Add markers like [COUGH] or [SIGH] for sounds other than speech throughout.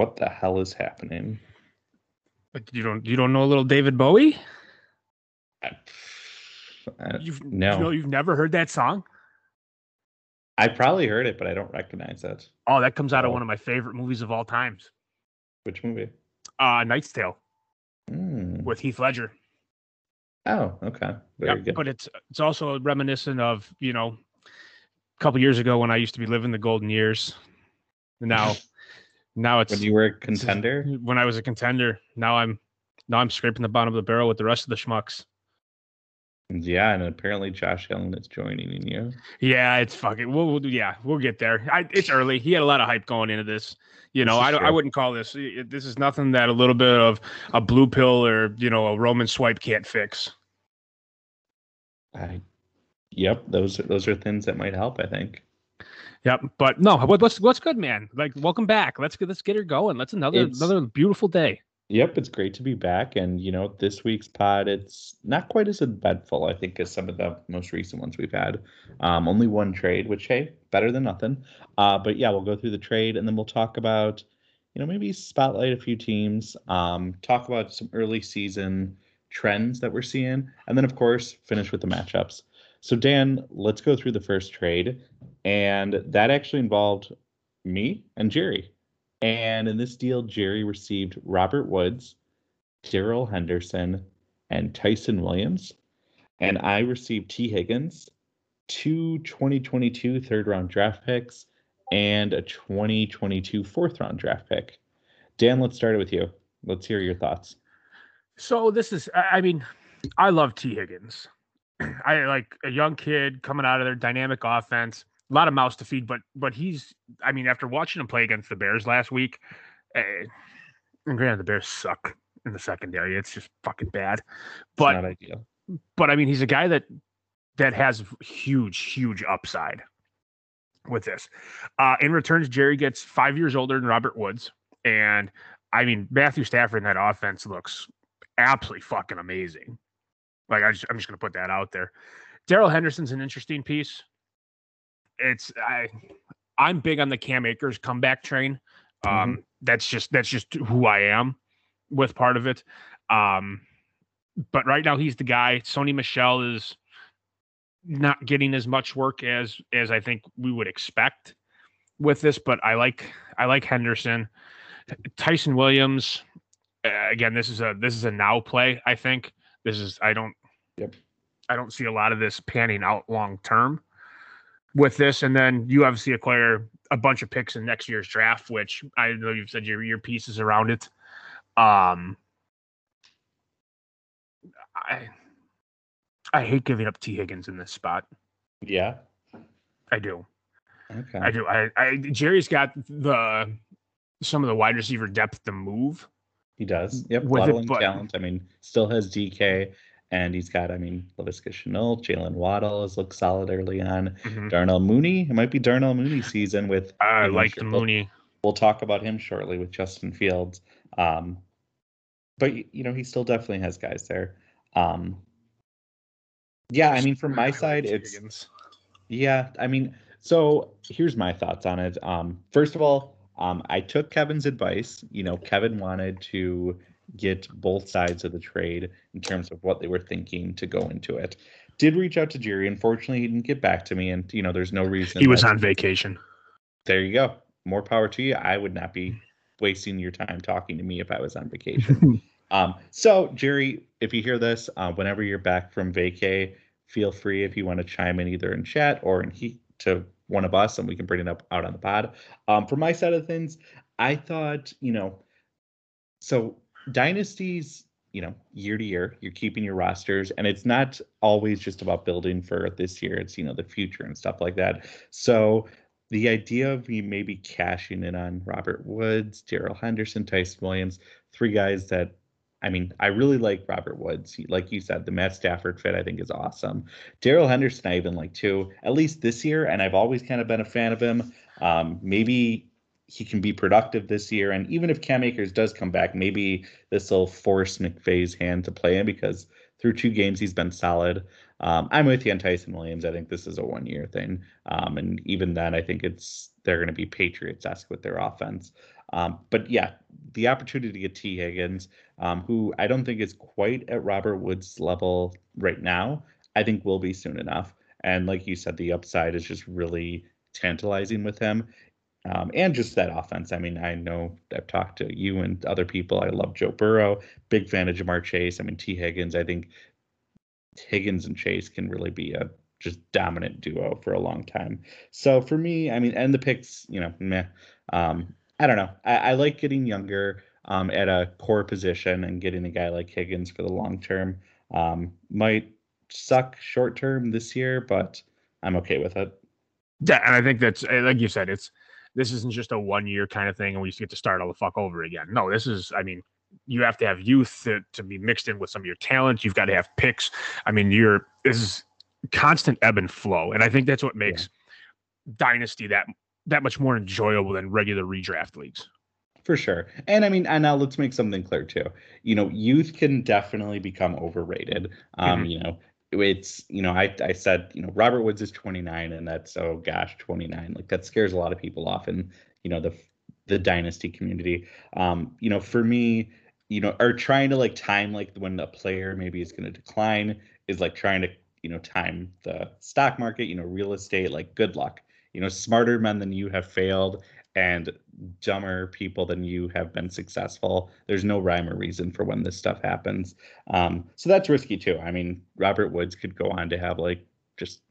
What the hell is happening? But you don't you don't know a little David Bowie? I, I, You've no, you know, you've never heard that song? I probably heard it, but I don't recognize it. Oh, that comes out of Oh. one of my favorite movies of all times. Which movie? Uh Knight's Tale Mm. with Heath Ledger. Oh, okay. Very good. But it's it's also reminiscent of, you know, a couple years ago when I used to be living the golden years. Now now it's when you were a contender, when I was a contender. Now I'm now I'm scraping the bottom of the barrel with the rest of the schmucks. yeah, and apparently Josh Allen is joining in you. Yeah, it's fucking. We'll, we'll yeah, we'll get there. I, it's early. He had a lot of hype going into this. You know, I, I wouldn't call this. This is nothing that a little bit of a blue pill or you know a Roman swipe can't fix. I, yep, those are those are things that might help. I think. Yep. But no, what, what's what's good, man? Like, welcome back. Let's get let's get her going. Let's another It's- another beautiful day. Yep, it's great to be back, and you know, this week's pod it's not quite as eventful, I think, as some of the most recent ones we've had. Um, only one trade, which hey, better than nothing. Uh, but yeah, we'll go through the trade, and then we'll talk about, you know, maybe spotlight a few teams, um, talk about some early season trends that we're seeing, and then of course finish with the matchups. So Dan, let's go through the first trade, and that actually involved me and Jerry. And in this deal, Jerry received Robert Woods, Darrell Henderson, and Ty'Son Williams. And I received Tee Higgins, two 2022 third round draft picks, and a 2022 fourth round draft pick. Dan, let's start it with you. Let's hear your thoughts. So this is. I I mean, I love Tee Higgins. [CLEARS THROAT] I like a young kid coming out of their dynamic offense. A lot of mouths to feed, but but he's. I mean, after watching him play against the Bears last week, eh, and granted the Bears suck in the secondary. It's just fucking bad. But but I mean, he's a guy that that has huge, huge upside with this. Uh, in returns, Jerry gets five years older than Robert Woods, and I mean Matthew Stafford in that offense looks absolutely fucking amazing. Like I just, I'm just gonna put that out there. Darrell Henderson's an interesting piece. It's I I'm big on the Cam Akers comeback train. Um, that's just that's just who I am with part of it. Um, but right now he's the guy. Sony Michel is not getting as much work as as I think we would expect with this, but I like I like Henderson, Ty'Son Williams. Uh, again, this is a this is a now play. I think this is I don't Yep. I don't see a lot of this panning out long term with this, and then you obviously acquire a bunch of picks in next year's draft, which I know you've said your your pieces around it. Um, I I hate giving up Tee Higgins in this spot. Yeah. I do. Okay. I do. I, I Jerry's got the some of the wide receiver depth to move. He does. Yep. With it, but- talent. I mean, still has DK, and he's got, I mean, Laviska Shenault, Jaylen Waddle has looked solid early on. Darnell Mooney. It might be Darnell Mooney season with. I you know, like the sure, we'll- Mooney. We'll talk about him shortly with Justin Fields. Um, but you know, he still definitely has guys there. Um, yeah, I mean, from my side, it's yeah. I mean, so here's my thoughts on it. Um, first of all, um, I took Kevin's advice. You know, Kevin wanted to get both sides of the trade in terms of what they were thinking to go into it. Did reach out to Jerry. Unfortunately, he didn't get back to me, and you know, there's no reason. He was on vacation. there you go. More power to you. I would not be wasting your time talking to me if I was on vacation. [LAUGHS] um, so Jerry, if you hear this, uh, whenever you're back from vacay, feel free if you want to chime in either in chat or in heat to one of us, and we can bring it up out on the pod. Um, from my side of things, I thought, you know, so dynasties, you know, year to year, you're keeping your rosters, and it's not always just about building for this year. It's you know the future and stuff like that. So the idea of me maybe cashing in on Robert Woods, Darrell Henderson, Ty'Son Williams, three guys that I mean, I really like Robert Woods. Like you said, the Matt Stafford fit I think is awesome. Darrell Henderson, I even like too, at least this year, and I've always kind of been a fan of him. Um, maybe he can be productive this year, and even if Cam Akers does come back, maybe this will force McVay's hand to play him because through two games he's been solid. Um, I'm with you on Ty'Son Williams. I think this is a one year thing. Um, and even then, I think it's they're going to be Patriots esque with their offense. Um, but yeah, the opportunity to get Tee Higgins, um, who I don't think is quite at Robert Woods' level right now, I think will be soon enough. And like you said, the upside is just really tantalizing with him. Um, and just that offense. I mean, I know I've talked to you and other people. I love Joe Burrow, big fan of Ja'Marr Chase. I mean, Tee Higgins, I think Higgins and Chase can really be a just dominant duo for a long time. So for me, I mean, and the picks, you know, meh. Um, I don't know. I, I like getting younger um, at a core position and getting a guy like Higgins for the long term. Um, might suck short term this year, but I'm okay with it. Yeah, and I think that's eh, like you said, it's this isn't just a one year kind of thing and we just get to start all the fuck over again. No, this is, I mean, you have to have youth to, to be mixed in with some of your talent. You've got to have picks. I mean, you're this is constant ebb and flow, and I think that's what makes yeah. dynasty that that much more enjoyable than regular redraft leagues. For sure. And I mean, and now let's make something clear too. You know, youth can definitely become overrated. Um, mm-hmm. you know, it's you know I I said you know Robert Woods is 29 and that's oh gosh 29 like that scares a lot of people off in you know the the dynasty community. Um, you know for me you know are trying to like time like when a player maybe is going to decline is like trying to you know time the stock market you know real estate like good luck you know smarter men than you have failed and dumber people than you have been successful. There's no rhyme or reason for when this stuff happens. Um, so that's risky too. I mean, Robert Woods could go on to have like just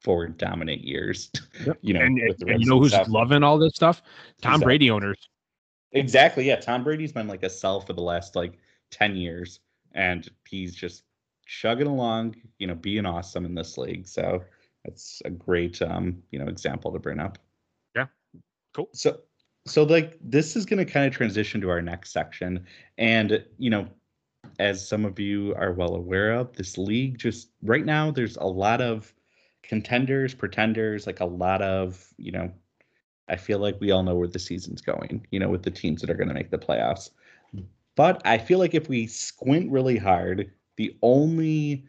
four dominant years. [LAUGHS] Yep. you know, and, and you know who's stuff. loving all this stuff? Tom exactly. Brady owners. Exactly. Yeah, Tom Brady's been like a sell for the last like ten years, and he's just chugging along. You know, being awesome in this league. So that's a great um, you know example to bring up. Cool. So so like this is going to kind of transition to our next section. And you know as some of you are well aware of this league just right now there's a lot of contenders pretenders like a lot of you know i feel like we all know where the season's going you know with the teams that are going to make the playoffs. But i feel like if we squint really hard the only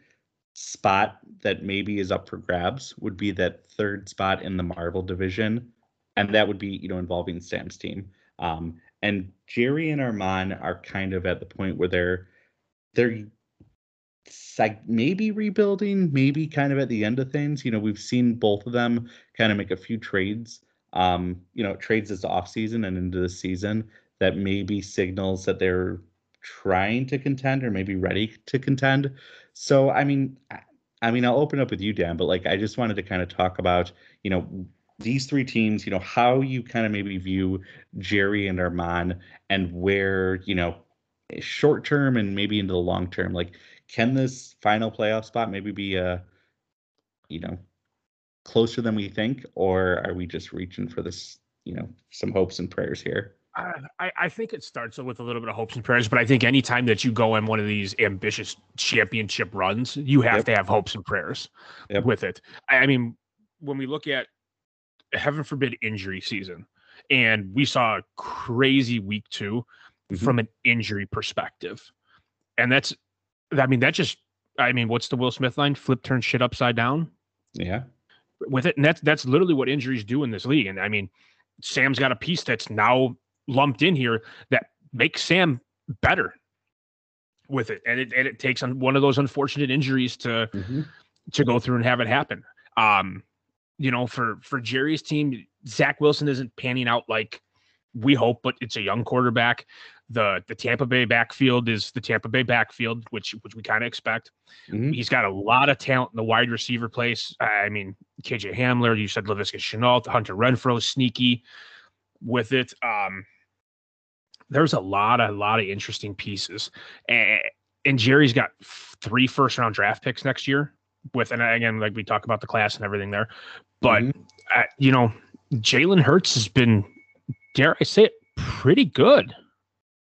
spot that maybe is up for grabs would be that third spot in the marvel division and that would be you know involving Sam's team. Um, and Jerry and Armand are kind of at the point where they're they're like maybe rebuilding, maybe kind of at the end of things. You know, we've seen both of them kind of make a few trades. Um, you know, trades this off season and into the season that maybe signals that they're trying to contend or maybe ready to contend. So, I mean, I mean, I'll open up with you, Dan, but like, I just wanted to kind of talk about, you know, these three teams, you know, how you kind of maybe view Jerry and Armand and where, you know, eh, short term and maybe into the long term, like can this final playoff spot maybe be a, you know, closer than we think, or are we just reaching for this, you know, some hopes and prayers here? Uh, I, I think it starts with a little bit of hopes and prayers, but I think anytime that you go on one of these ambitious championship runs, you have yep. to have hopes and prayers yep. with it. I, I mean, when we look at heaven forbid injury season. And we saw a crazy week 2 mm-hmm. from an injury perspective. And that's i mean that just i mean what's the will smith line? Flip turn shit upside down? Yeah. With it. And that's that's literally what injuries do in this league. And i mean sam's got a piece that's now lumped in here that makes sam better with it. And it, and it takes on one of those unfortunate injuries to mm-hmm. to go through and have it happen. Um you know, for for Jerry's team, Zach Wilson isn't panning out like we hope, but it's a young quarterback. The the Tampa Bay backfield is the Tampa Bay backfield, which which we kind of expect. Mm-hmm. He's got a lot of talent in the wide receiver place. I mean, KJ Hamler, you said Laviska Shenault, Hunter Renfrow, sneaky with it. Um, there's a lot, a lot of interesting pieces, and, and Jerry's got three first round draft picks next year with, and again, like we talk about the class and everything there, but mm-hmm. uh, you know, Jalen Hurts has been, dare I say it, pretty good.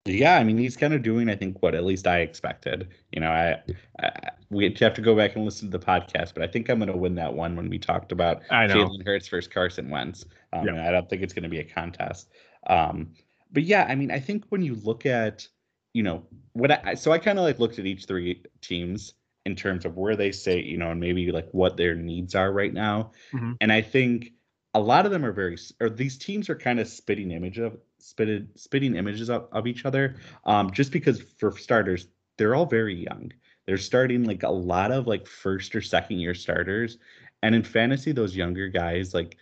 Yeah, I mean, he's kind of doing, I think, what at least I expected. You know, I, I we have to go back and listen to the podcast, but I think I'm going to win that one when we talked about Jalen Hurts versus Carson Wentz. Um, yep. I don't think it's going to be a contest. Um, but yeah, I mean, I think when you look at, you know, what I so I kind of like looked at each three teams in terms of where they say, you know, and maybe like what their needs are right now. Mm-hmm. And I think a lot of them are very, or these teams are kind of spitting image of spitted spitting images of, of each other. Um, just because for starters, they're all very young. They're starting like a lot of like first or second year starters. And in fantasy, those younger guys, like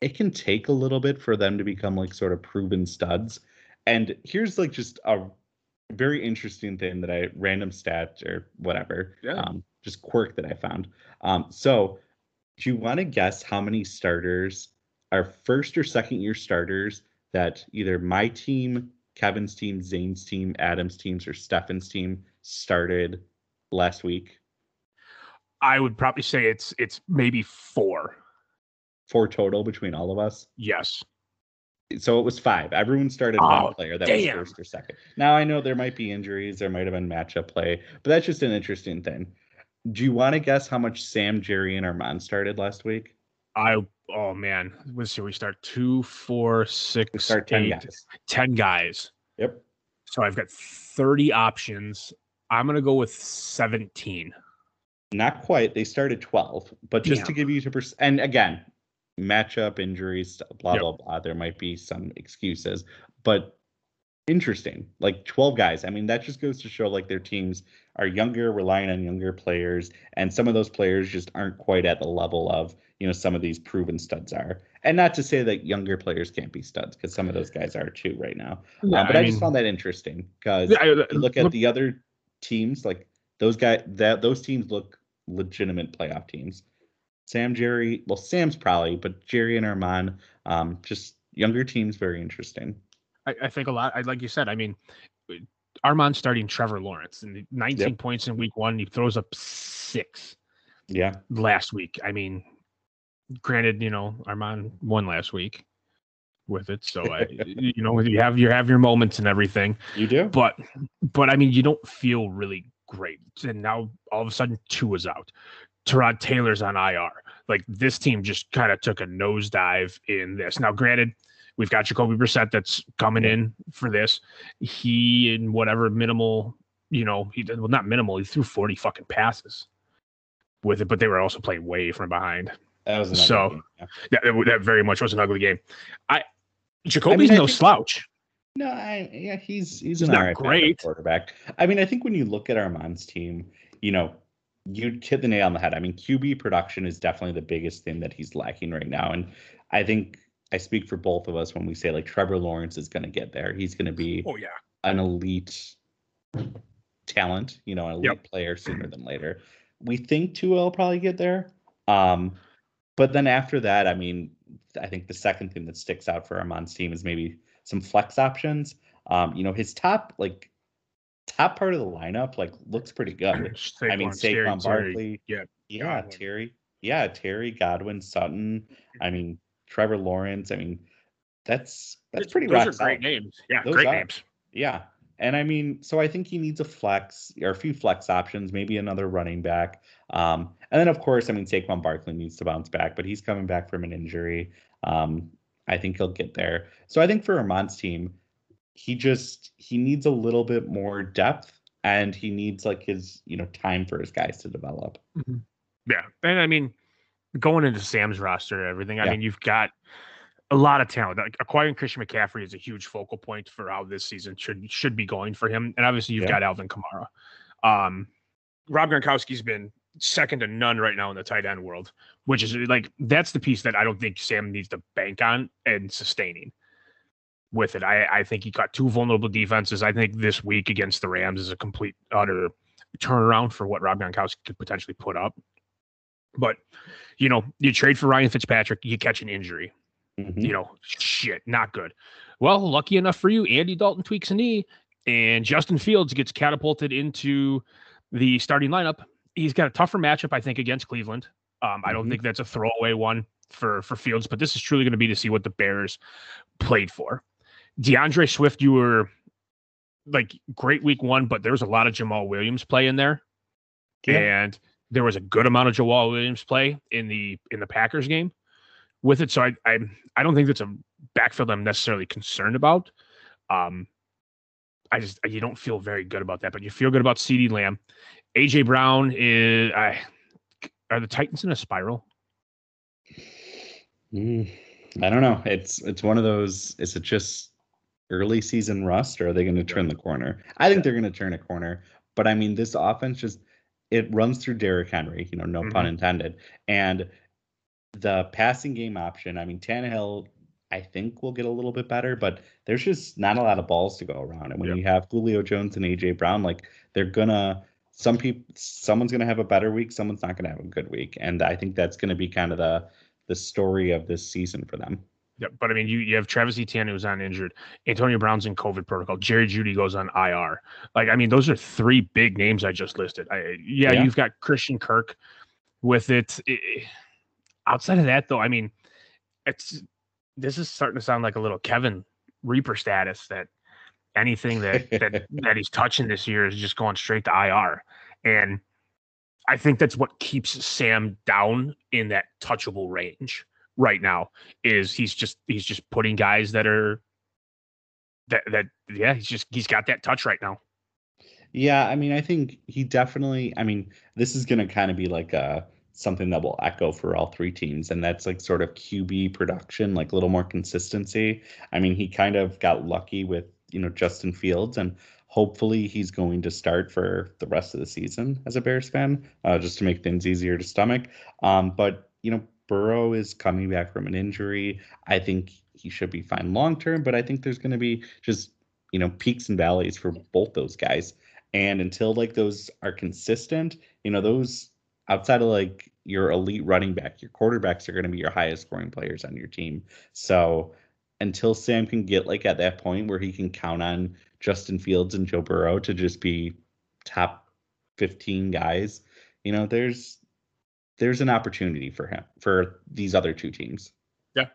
it can take a little bit for them to become like sort of proven studs. And here's like just a very interesting thing that I random stat or whatever, Yeah. um, just quirk that I found. Um, so do you want to guess how many starters are first or second year starters that either my team, Kevin's team, Zane's team, Adam's teams, or Stefan's team started last week? I would probably say it's it's maybe four. Four total between all of us. Yes. So it was five. Everyone started Oh, one player that damn. was first or second. Now I know there might be injuries, there might have been matchup play, but that's just an interesting thing. Do you want to guess how much Sam, Jerry, and Armand started last week? I oh man. Let's see. We start two, four, six, We start 10 guys. 10 guys. Yep. So I've got 30 options. I'm gonna go with 17. Not quite. They started 12, but just to give you to pers- and again, matchup injuries, blah Yep. blah blah. There might be some excuses, but interesting. Like 12 guys. I mean, that just goes to show like their teams are younger, relying on younger players, and some of those players just aren't quite at the level of you know some of these proven studs are. And not to say that younger players can't be studs, because some of those guys are too right now. Yeah, Um, but I, I just found that interesting because I- look at the other teams, like those guys, that those teams look legitimate playoff teams. Sam, Jerry, well, Sam's probably, but Jerry and Armand, um, just younger teams, very interesting. I, I think a lot. I like you said. I mean, Armand starting Trevor Lawrence and 19 Yep. points in week one. He throws up six Yeah, last week. I mean, granted, you know, Armand won last week with it, so I, [LAUGHS] you know, you have you have your moments and everything. you do. But but I mean, you don't feel really great. And now all of a sudden, Tua is out. Tyrod Taylor's on IR. Like this team just kind of took a nosedive in this. Now, granted, we've got Jacoby Brissett that's coming in for this. He in whatever minimal, you know, he did well, not minimal. He threw forty fucking passes with it, but they were also playing way from behind. That was So, game, yeah. That, that very much was an ugly game. I Jacoby's I no think- slouch. No, I, yeah, he's he's, He's an not great. quarterback. I mean, I think when you look at Armand's team, you know, you hit the nail on the head. I mean, QB production is definitely the biggest thing that he's lacking right now, and I think I speak for both of us when we say like Trevor Lawrence is going to get there. He's going to be Oh yeah. an elite talent, you know, an elite Yep. player sooner than later. We think Tua will probably get there. Um, but then after that, I mean, I think the second thing that sticks out for Armand's team is maybe some flex options. Um, you know, his top like top part of the lineup like looks pretty good. I mean, Saquon, Terry. Barkley, yeah, yeah, Godwin. Terry, yeah, Terry Godwin, Sutton. I mean, Trevor Lawrence. I mean, that's that's pretty Those rock are great names. Yeah, Those great are. names. Yeah. And I mean, so I think he needs a flex or a few flex options, maybe another running back. Um, and then of course, I mean, Saquon Barkley needs to bounce back, but he's coming back from an injury. Um, I think he'll get there. So I think for Armand's team, he just he needs a little bit more depth and he needs like his, you know, time for his guys to develop. Yeah, and I mean, going into Sam's roster, and everything. I Yeah. mean, you've got a lot of talent. Like acquiring Christian McCaffrey is a huge focal point for how this season should should be going for him. And obviously, you've Yeah. got Alvin Kamara. Um, Rob Gronkowski's been second to none right now in the tight end world, which is like that's the piece that I don't think Sam needs to bank on and sustaining. With it, I I think he got two vulnerable defenses. I think this week against the Rams is a complete utter turnaround for what Rob Gronkowski could potentially put up. But you know, you trade for Ryan Fitzpatrick, you catch an injury. Mhm. You know, shit, not good. Well, lucky enough for you, Andy Dalton tweaks a knee, and Justin Fields gets catapulted into the starting lineup. He's got a tougher matchup, I think, against Cleveland. Um, I don't Mhm. think that's a throwaway one for for Fields, but this is truly going to be to see what the Bears played for. D'Andre Swift, you were like great week one, but there was a lot of Jamaal Williams play in there Yeah. and there was a good amount of Jamaal Williams play in the in the Packers game with it. So I I I don't think that's a backfield I'm necessarily concerned about. Um, I just you don't feel very good about that, but you feel good about CeeDee Lamb. AJ Brown is I are the Titans in a spiral? Mm, I don't know. It's it's one of those. Is it just early season rust or are they going to turn the corner? I think they're going to turn a corner. But I mean, this offense just it runs through Derrick Henry, you know, no mm-hmm. pun intended. And the passing game option, I mean, Tannehill, I think will get a little bit better, but there's just not a lot of balls to go around. And when yep. you have Julio Jones and AJ Brown, like they're gonna some people someone's gonna have a better week, someone's not gonna have a good week. And I think that's gonna be kind of the the story of this season for them. Yeah, but I mean, you, you have Travis Etienne who's on injured, Antonio Brown's in COVID protocol, Jerry Jeudy goes on IR. Like, I mean, those are three big names I just listed. I, yeah, yeah. you've got Christian Kirk with it. it. Outside of that, though, I mean, it's this is starting to sound like a little Kevin Reaper status that anything that that [LAUGHS] that he's touching this year is just going straight to IR, and I think that's what keeps Sam down in that touchable range right now is he's just he's just putting guys that are that that yeah he's just he's got that touch right now. Yeah i mean i think he definitely i mean this is going to kind of be like a something that will echo for all three teams and that's like sort of qb production like a little more consistency. I mean he kind of got lucky with you know justin fields and hopefully he's going to start for the rest of the season as a bears fan uh, just to make things easier to stomach. Um, but you know Burrow is coming back from an injury. I think he should be fine long term, but I think there's going to be just, you know, peaks and valleys for both those guys. And until like those are consistent, you know, those outside of like your elite running back, your quarterbacks are going to be your highest scoring players on your team. So until Sam can get like at that point where he can count on Justin Fields and Joe Burrow to just be top 15 guys, you know, there's there's an opportunity for him for these other two teams. Yeah.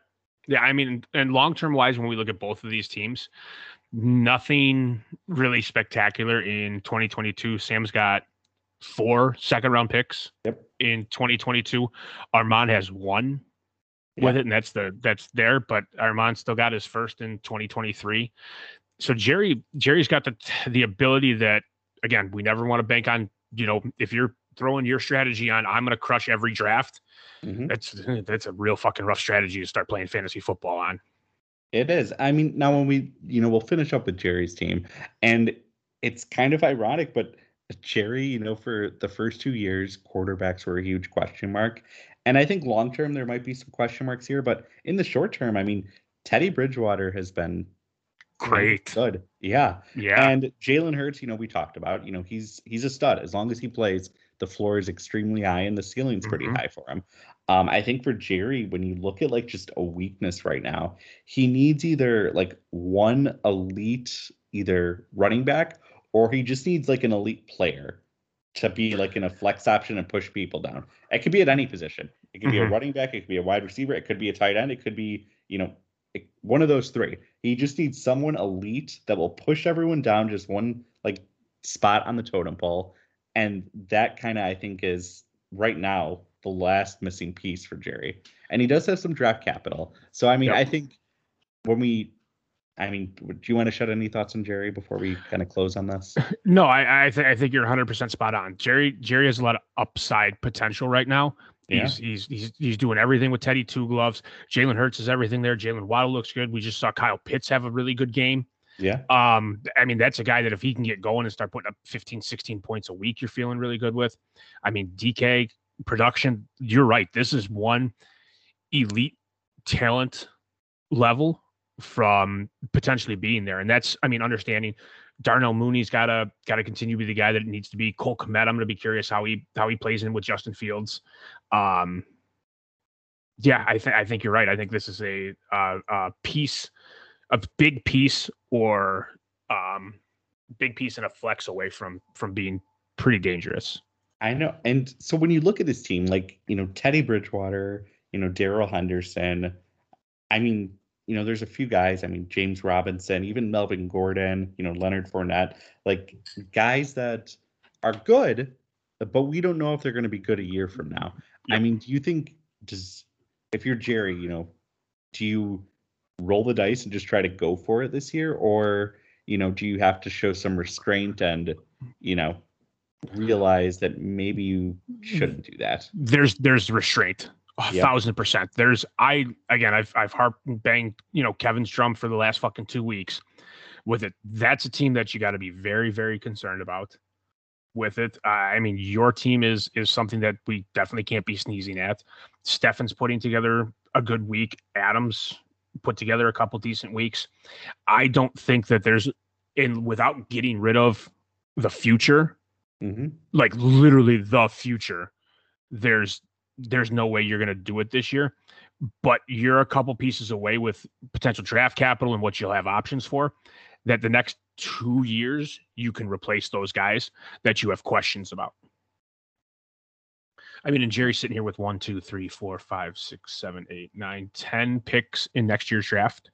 Yeah. I mean, and long term wise, when we look at both of these teams, nothing really spectacular in 2022. Sam's got four second round picks yep. in 2022. Armand has one with it, and that's the that's there. But Armand still got his first in 2023. So Jerry Jerry's got the the ability that again we never want to bank on. You know, if you're throwing your strategy on I'm going to crush every draft, mm-hmm. that's [LAUGHS] that's a real fucking rough strategy to start playing fantasy football on. It is. I mean, now when we, you know, we'll finish up with Jerry's team, and it's kind of ironic, but Jerry, you know, for the first two years, quarterbacks were a huge question mark. And I think long term there might be some question marks here, but in the short term, I mean, Teddy Bridgewater has been great, good, yeah, yeah. And Jalen Hurts, you know, we talked about, you know, he's he's a stud as long as he plays the floor is extremely high and the ceiling's pretty mm-hmm. high for him. Um, I think for Jerry, when you look at like just a weakness right now, he needs either like one elite, either running back, or he just needs like an elite player to be like in a flex option and push people down. It could be at any position. It could mm-hmm. be a mm-hmm. running back, it could be a wide receiver, it could be a tight end, it could be, you know, one of those three. He just needs someone elite that will push everyone down just one like spot on the totem pole and that kind of I think is right now the last missing piece for Jerry. And he does have some draft capital. So I mean, yep. I think when we I mean, do you want to shed any thoughts on Jerry before we kind of close on this? [LAUGHS] No, I I, th- I think you're 100 percent spot on. Jerry Jerry has a lot of upside potential right now. He's yeah. he's he's he's doing everything with Teddy Two Gloves. Jalen Hurts is everything there. Jaylen Waddle looks good. We just saw Kyle Pitts have a really good game. Yeah. Um, I mean, that's a guy that if he can get going and start putting up 15, 16 points a week, you're feeling really good with. I mean, DK production, you're right. This is one elite talent level from potentially being there. And that's, I mean, understanding Darnell Mooney's gotta gotta continue to be the guy that it needs to be. Cole Kmet, I'm gonna be curious how he how he plays in with Justin Fields. Um yeah, I think I think you're right. I think this is a uh, uh piece a big piece or um big piece and a flex away from from being pretty dangerous. I know. And so when you look at this team, like, you know, Teddy Bridgewater, you know, Darrell Henderson, I mean, you know, there's a few guys, I mean, James Robinson, even Melvin Gordon, you know, Leonard Fournette, like guys that are good, but we don't know if they're going to be good a year from now. I mean, do you think does if you're Jerry, you know, do you roll the dice and just try to go for it this year or you know do you have to show some restraint and you know realize that maybe you shouldn't do that there's there's restraint a yep. thousand percent there's i again i've i've harp banged you know kevin's drum for the last fucking two weeks with it. That's a team that you got to be very, very concerned about with it. Uh, I mean, your team is is something that we definitely can't be sneezing at. Stefan's putting together a good week. Adams put together a couple decent weeks. I don't think that there's in without getting rid of the future, Mm-hmm. like literally the future. There's there's no way you're going to do it this year. But you're a couple pieces away with potential draft capital and what you'll have options for. That the next two years you can replace those guys that you have questions about. I mean, and Jerry's sitting here with one, two, three, four, five, six, seven, eight, nine, ten picks in next year's draft.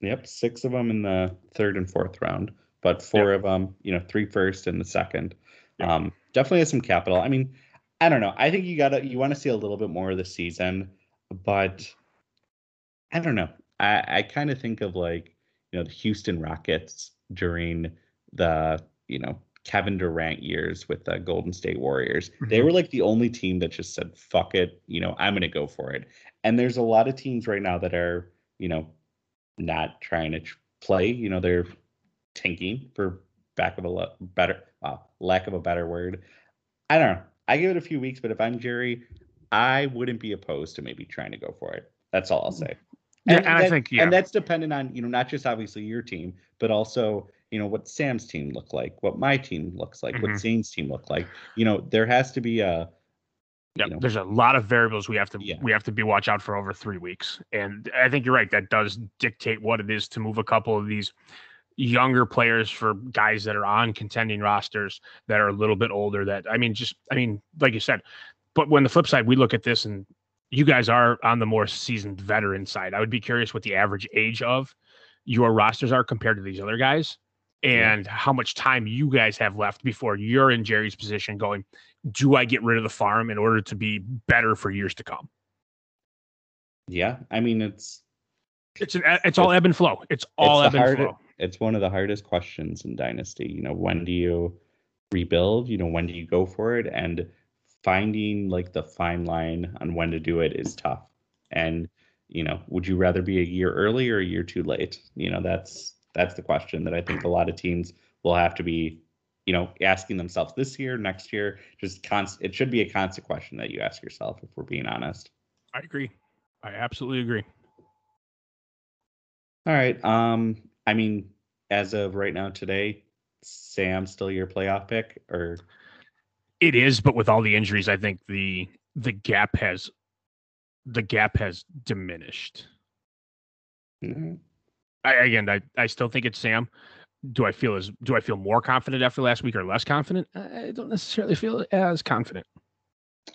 Yep, six of them in the third and fourth round, but four of them, you know, three first and the second. Yep. Um, definitely has some capital. I mean, I don't know. I think you gotta you want to see a little bit more of the season, but I don't know. I I kind of think of like you know the Houston Rockets during the you know Kevin Durant years with the Golden State Warriors. They Mhm. were like the only team that just said fuck it, you know, I'm going to go for it. And there's a lot of teams right now that are, you know, not trying to play, you know, they're tanking for back of a le- better wow, lack of a better word. I don't know. I give it a few weeks, but if I'm Jerry, I wouldn't be opposed to maybe trying to go for it. That's all I'll say. Yeah, and I that- think, yeah. and that's dependent on you know not just obviously your team, but also you know what Sam's team look like, what my team looks like, what Mhm. Zane's team look like. You know there has to be a Yeah, you know. there's a lot of variables we have to Yeah. we have to be watch out for over three weeks, and I think you're right. That does dictate what it is to move a couple of these younger players for guys that are on contending rosters that are a little bit older. That I mean, just I mean, like you said, but when the flip side, we look at this and you guys are on the more seasoned veteran side. I would be curious what the average age of your rosters are compared to these other guys. Yeah. And how much time you guys have left before you're in Jerry's position going, do I get rid of the farm in order to be better for years to come? yeah. I mean it's It's an it's all ebb and flow. It's all the ebb and hard- flow. it's one of the hardest questions in dynasty. You know when do you rebuild? You know when do you go for it? And finding like the fine line on when to do it is tough. And you know would you rather be a year early or a year too late? You know that's that's the question that I think a lot of teams will have to be you know asking themselves this year next year just const- it should be a constant question that you ask yourself if we're being honest I agree. I absolutely agree. all right um i mean as of right now today sam still your playoff pick or It is, but with all the injuries, I think the the gap has the gap has diminished. Mhm. I, again, I, I still think it's Sam. Do I feel as do I feel more confident after last week or less confident? I don't necessarily feel as confident.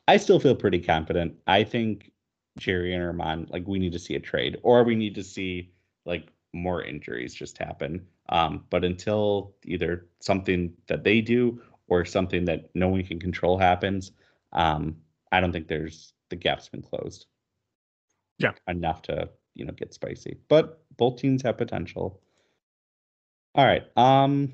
i still feel pretty confident i think jerry and Armand, like we need to see a trade or we need to see like more injuries just happen um but until either something that they do or something that no one can control happens um i don't think there's the gap's been closed Yeah. enough to you know get spicy but both teams have potential. All right um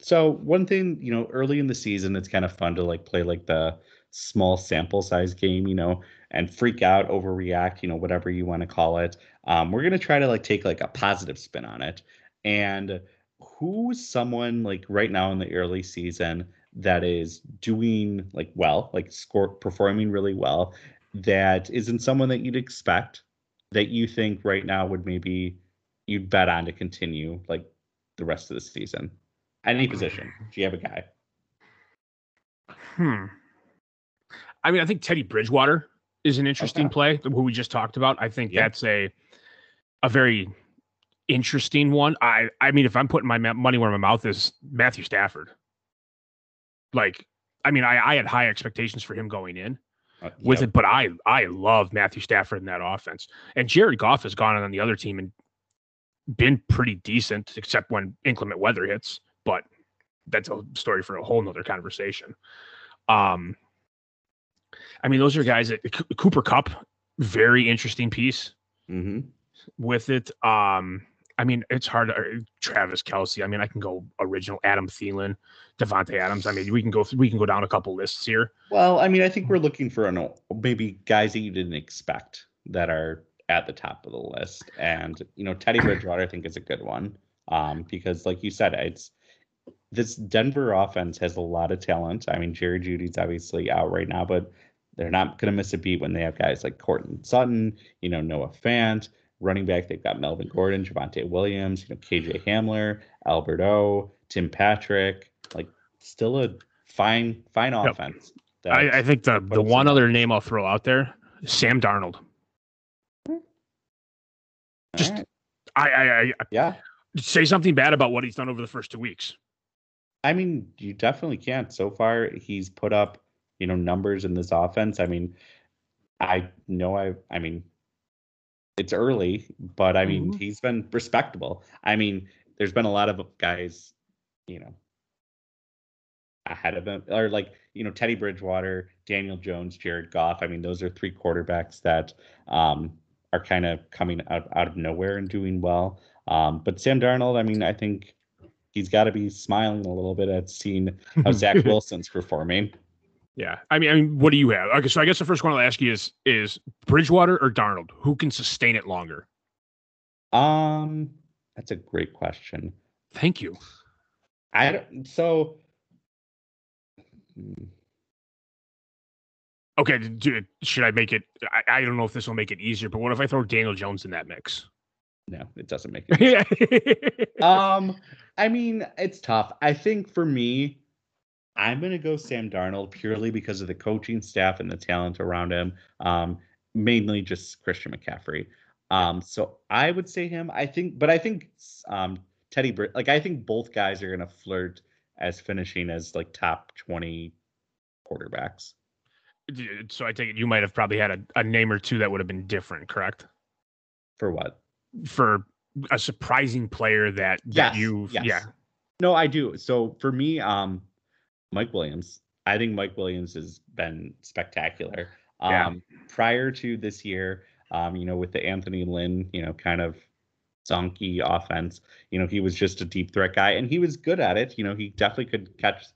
so one thing you know early in the season it's kind of fun to like play like the small sample size game you know and freak out overreact you know whatever you want to call it. Um we're going to try to like take like a positive spin on it. And who's someone like right now in the early season that is doing like well like score performing really well that isn't someone that you'd expect that you think right now would maybe you'd bet on to continue like the rest of the season any position do you have a guy Hmm. I mean, I think Teddy Bridgewater is an interesting Okay. play, who we just talked about. I think Yeah. that's a a very interesting one. I I mean, if I'm putting my money where my mouth is, Matthew Stafford. Like, I mean, I, I had high expectations for him going in Uh, with yeah. it, but I I love Matthew Stafford in that offense. And Jared Goff has gone on the other team and been pretty decent, except when inclement weather hits. But that's a story for a whole nother conversation. Um, I mean, those are guys that Cooper Kupp, very interesting piece Mhm. with it. Um, I mean, it's hard. To, Travis Kelce. I mean, I can go original Adam Thielen, Davante Adams. I mean, we can go we can go down a couple lists here. Well, I mean, I think we're looking for an, maybe guys that you didn't expect that are at the top of the list. And you know, Teddy Bridgewater, I think, is a good one um, because, like you said, it's this Denver offense has a lot of talent. I mean, Jerry Jeudy's obviously out right now, but they're not going to miss a beat when they have guys like Courtland Sutton, you know, Noah Fant, running back. They've got Melvin Gordon, Javonte Williams, you know, KJ Hamler, Albert O, Tim Patrick. Like, still a fine, fine Yep. offense. I, I think the the one other name I'll throw out there, Sam Darnold. Just- right. I, I, I yeah. say something bad about what he's done over the first two weeks. I mean, you definitely can't. So far, he's put up, you know, numbers in this offense. I mean, I know I I mean, it's early, but I mean, Mhm. he's been respectable. I mean, there's been a lot of guys, you know, ahead of him, or like, you know, Teddy Bridgewater, Daniel Jones, Jared Goff. I mean, those are three quarterbacks that um, are kind of coming out, out of nowhere and doing well. Um, but Sam Darnold, I mean, I think he's got to be smiling a little bit at seeing how [LAUGHS] Zach Wilson's performing. Yeah, I mean, I mean, what do you have? Okay, so I guess the first one I'll ask you is is Bridgewater or Darnold? Who can sustain it longer? Um, that's a great question. Thank you. I don't, so. Okay, should I make it? I, I don't know if this will make it easier, but what if I throw Daniel Jones in that mix? No, it doesn't make [LAUGHS] it. yeah, um, I mean, it's tough. I think for me, I'm gonna go Sam Darnold purely because of the coaching staff and the talent around him. Um, mainly just Christian McCaffrey. Um, so I would say him. I think, but I think um Teddy Br- like I think both guys are gonna flirt as finishing as like top twenty quarterbacks. So I take it you might have probably had a, a name or two that would have been different, correct? For what? For a surprising player that, that Yes, you, yes. yeah, No, I do. So for me, um, Mike Williams. I think Mike Williams has been spectacular. Um, Yeah. prior to this year, um, you know, with the Anthony Lynn, you know, kind of zonky offense, you know, he was just a deep threat guy and he was good at it. You know, he definitely could catch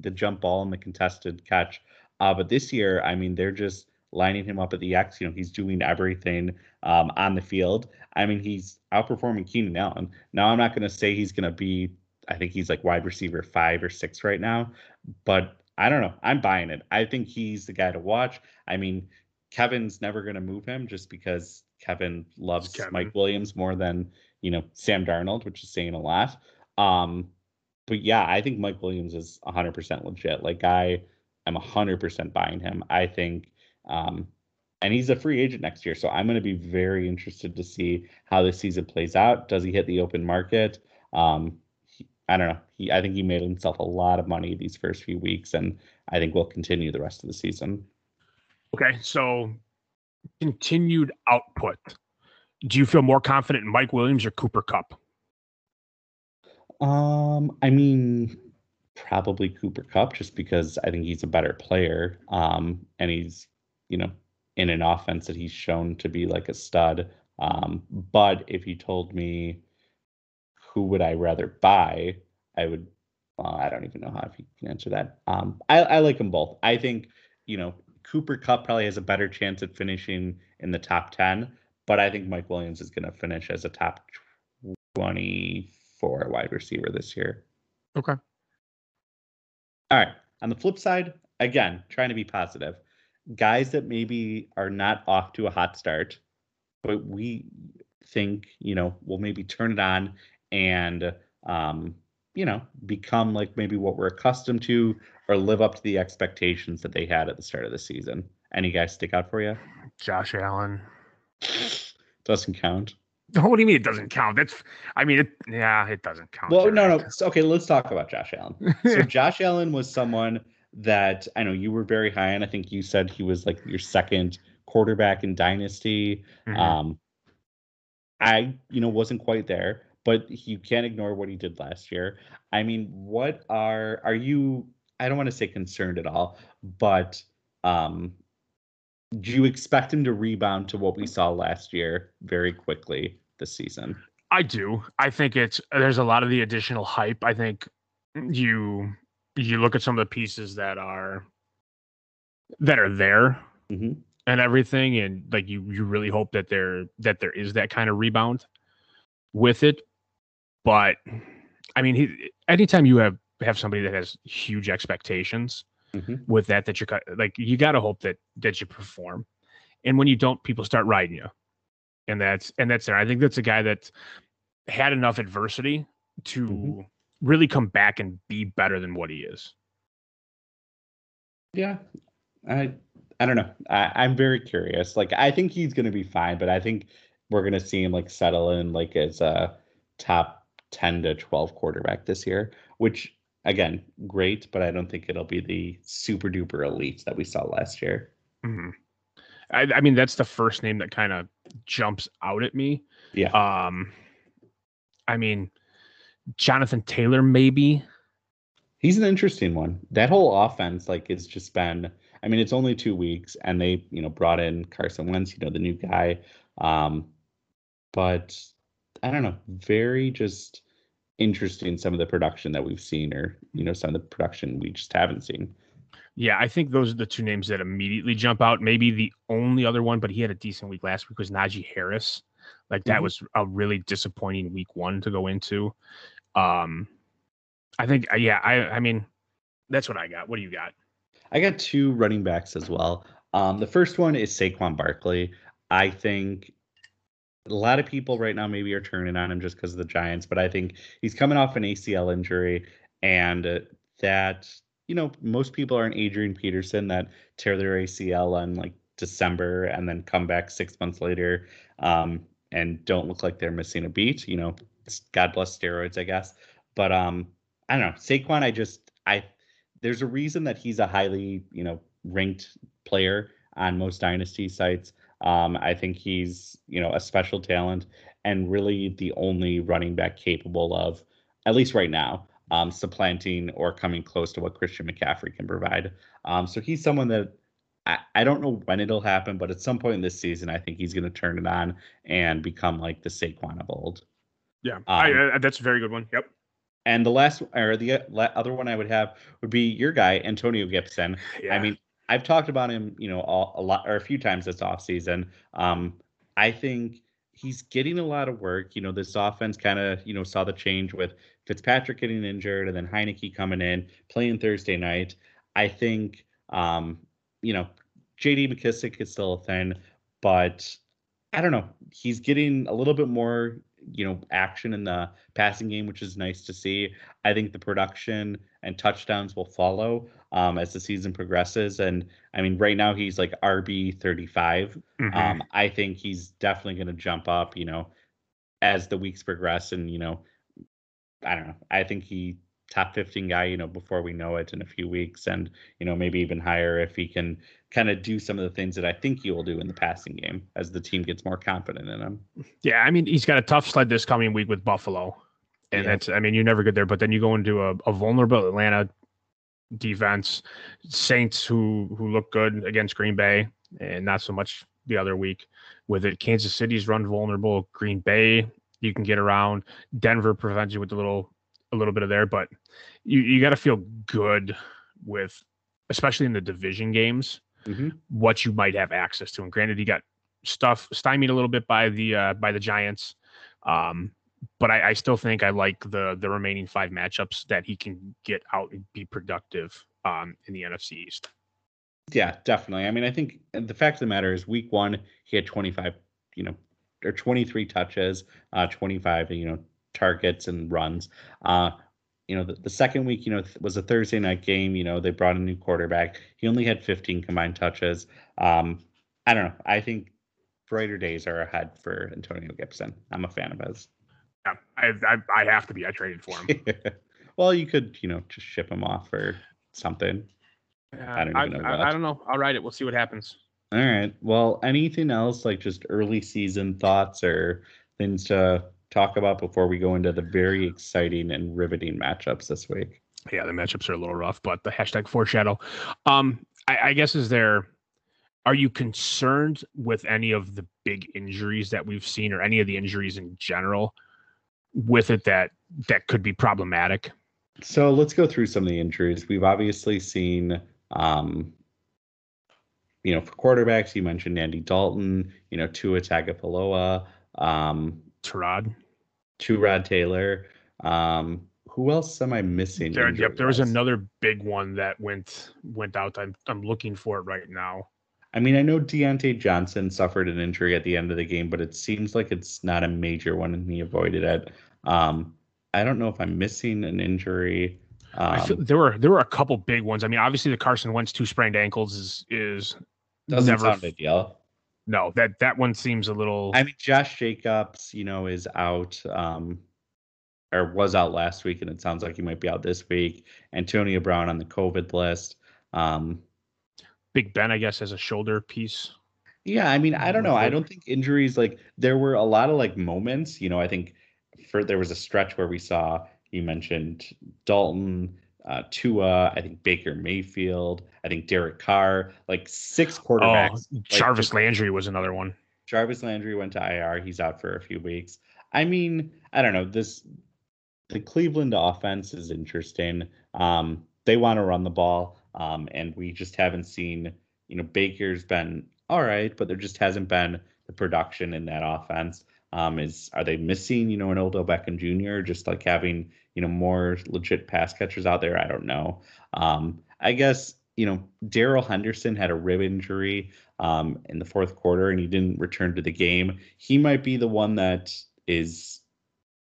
the jump ball and the contested catch. Uh, but this year, I mean, they're just lining him up at the X. You know, he's doing everything um, on the field. I mean, he's outperforming Keenan Allen. Now, I'm not going to say he's going to be, I think he's like wide receiver five or six right now, but I don't know. I'm buying it. I think he's the guy to watch. I mean, Kevin's never going to move him just because Kevin loves Kevin. Mike Williams more than, you know, Sam Darnold, which is saying a lot. Um, but yeah, I think Mike Williams is 100% legit. Like, I am 100% buying him. I think, um, and he's a free agent next year. So I'm going to be very interested to see how this season plays out. Does he hit the open market? Um, he, I don't know. He, I think he made himself a lot of money these first few weeks, and I think we'll continue the rest of the season. Okay, so continued output. Do you feel more confident in Mike Williams or Cooper Kupp? Um, I mean, probably Cooper Kupp, just because I think he's a better player. Um, and he's, you know, in an offense that he's shown to be like a stud. Um, but if you told me who would I rather buy, I would. Well, I don't even know how if you can answer that. Um, I, I like them both. I think you know Cooper Kupp probably has a better chance at finishing in the top ten, but I think Mike Williams is going to finish as a top twenty-four wide receiver this year. Okay. All right. On the flip side, again, trying to be positive. Guys that maybe are not off to a hot start, but we think, you know, will maybe turn it on and um, you know, become like maybe what we're accustomed to or live up to the expectations that they had at the start of the season. Any guys stick out for you? Josh Allen. Doesn't count. What do you mean it doesn't count? That's, I mean, it, yeah, it doesn't count. Well, no, no. So, okay, let's talk about Josh Allen. So [LAUGHS] Josh Allen was someone that I know you were very high on. I think you said he was like your second quarterback in Dynasty. Mhm. Um, I, you know, wasn't quite there, but you can't ignore what he did last year. I mean, what are are you? I don't want to say concerned at all, but um, do you expect him to rebound to what we saw last year very quickly this season? I do. I think it's there's a lot of the additional hype. I think you you look at some of the pieces that are that are there hmm and everything, and like you you really hope that there that there is that kind of rebound with it. But I mean, he, anytime you have have somebody that has huge expectations Mhm. with that, that you're like you got to hope that that you perform, and when you don't, people start riding you, and that's and that's there. I think that's a guy that had enough adversity to Mhm. really come back and be better than what he is. Yeah, I I don't know. I, I'm very curious. Like I think he's gonna be fine, but I think we're gonna see him like settle in like as a top ten to twelve quarterback this year, which again, great, but I don't think it'll be the super duper elite that we saw last year. Mhm. I, I mean, that's the first name that kind of jumps out at me. Yeah. Um, I mean, Jonathan Taylor, maybe. He's an interesting one. That whole offense, like, it's just been. I mean, it's only two weeks, and they, you know, brought in Carson Wentz, you know, the new guy. Um, but I don't know, very just interesting some of the production that we've seen, or you know, some of the production we just haven't seen. Yeah, I think those are the two names that immediately jump out. Maybe the only other one, but he had a decent week last week was Najee Harris. Like that Mhm. was a really disappointing week one to go into. Um, I think, uh, yeah, I, I mean, that's what I got. What do you got? I got two running backs as well. Um, the first one is Saquon Barkley. I think a lot of people right now maybe are turning on him just because of the Giants, but I think he's coming off an ACL injury, and uh, that you know most people are an Adrian Peterson that tear their ACL on like December and then come back six months later um, and don't look like they're missing a beat. You know, God bless steroids, I guess. But um, I don't know Saquon. I just I there's a reason that he's a highly you know ranked player on most dynasty sites. Um, I think he's you know a special talent and really the only running back capable of, at least right now, um, supplanting or coming close to what Christian McCaffrey can provide. Um, so he's someone that I, I don't know when it'll happen, but at some point in this season, I think he's going to turn it on and become like the Saquon of old. Yeah, I, Um, I, that's a very good one. Yep. And the last or the uh, other one I would have would be your guy Antonio Gibson. Yeah. I mean, I've talked about him, you know, all, a lot or a few times this offseason. Um, I think he's getting a lot of work. You know, this offense kind of, you know, saw the change with Fitzpatrick getting injured and then Heinicke coming in, playing Thursday night. I think, um, you know, JD McKissic is still a thing, but I don't know. He's getting a little bit more, you know, action in the passing game, which is nice to see. I think the production and touchdowns will follow um, as the season progresses. And I mean, right now he's like RB 35. Mhm. Um, I think he's definitely going to jump up, you know, as the weeks progress. And, you know, I don't know. I think he top 15 guy, you know, before we know it in a few weeks and, you know, maybe even higher if he can kind of do some of the things that I think he will do in the passing game as the team gets more confident in him. Yeah, I mean, he's got a tough sled this coming week with Buffalo, and Yeah. that's I mean, you're never good there. But then you go into a, a vulnerable Atlanta defense, Saints who who look good against Green Bay, and not so much the other week with it. Kansas City's run vulnerable. Green Bay, you can get around. Denver prevents you with a little a little bit of there, but you you got to feel good with, especially in the division games Mhm. what you might have access to. And granted, he got stuff stymied a little bit by the uh, by the Giants, um, but I, I still think I like the the remaining five matchups that he can get out and be productive um, in the NFC East. Yeah, definitely. I mean, I think the fact of the matter is, week one he had 25, you know, or 23 touches, uh, 25, you know, targets and runs. Uh, you know, the, the second week, you know, th- was a Thursday night game. You know, they brought a new quarterback. He only had 15 combined touches. Um, I don't know. I think brighter days are ahead for Antonio Gibson. I'm a fan of his. Yeah, I, I I have to be. I traded for him. [LAUGHS] well, you could, you know, just ship him off or something. I don't I, know I. I don't know. I'll write it. We'll see what happens. All right. Well, anything else like just early season thoughts or things to talk about before we go into the very exciting and riveting matchups this week? Yeah, the matchups are a little rough, but the hashtag foreshadow. Um, I, I guess is there. Are you concerned with any of the big injuries that we've seen, or any of the injuries in general, with it that that could be problematic? So let's go through some of the injuries. We've obviously seen um, you know, for quarterbacks, you mentioned Andy Dalton, you know, Tua Tagovailoa, um, Tyrod, Tyrod Taylor. Um, who else am I missing? There, yep, there was another big one that went went out. I'm I'm looking for it right now. I mean, I know Diontae Johnson suffered an injury at the end of the game, but it seems like it's not a major one and he avoided it. Um, I don't know if I'm missing an injury. Um, feel, there were there were a couple big ones. I mean, obviously the Carson Wentz two sprained ankles is is doesn't never, sound ideal. No, that that one seems a little. I mean, Josh Jacobs, you know, is out. Um, or was out last week, and it sounds like he might be out this week. Antonio Brown on the COVID list. Um, Big Ben, I guess, has a shoulder piece. Yeah, I mean, I don't know. I don't think injuries like there were a lot of like moments. You know, I think for there was a stretch where we saw you mentioned Dalton, uh, Tua, I think Baker Mayfield, I think Derek Carr, like six quarterbacks. Oh, Jarvis like, Landry was another one. Jarvis Landry went to IR. He's out for a few weeks. I mean, I don't know. This the Cleveland offense is interesting. Um, they want to run the ball, um, and we just haven't seen. You know, Baker's been all right, but there just hasn't been the production in that offense. Um, is are they missing you know an Odell Beckham Jr. just like having you know more legit pass catchers out there? I don't know. Um, I guess you know Darrell Henderson had a rib injury um, in the fourth quarter and he didn't return to the game. He might be the one that is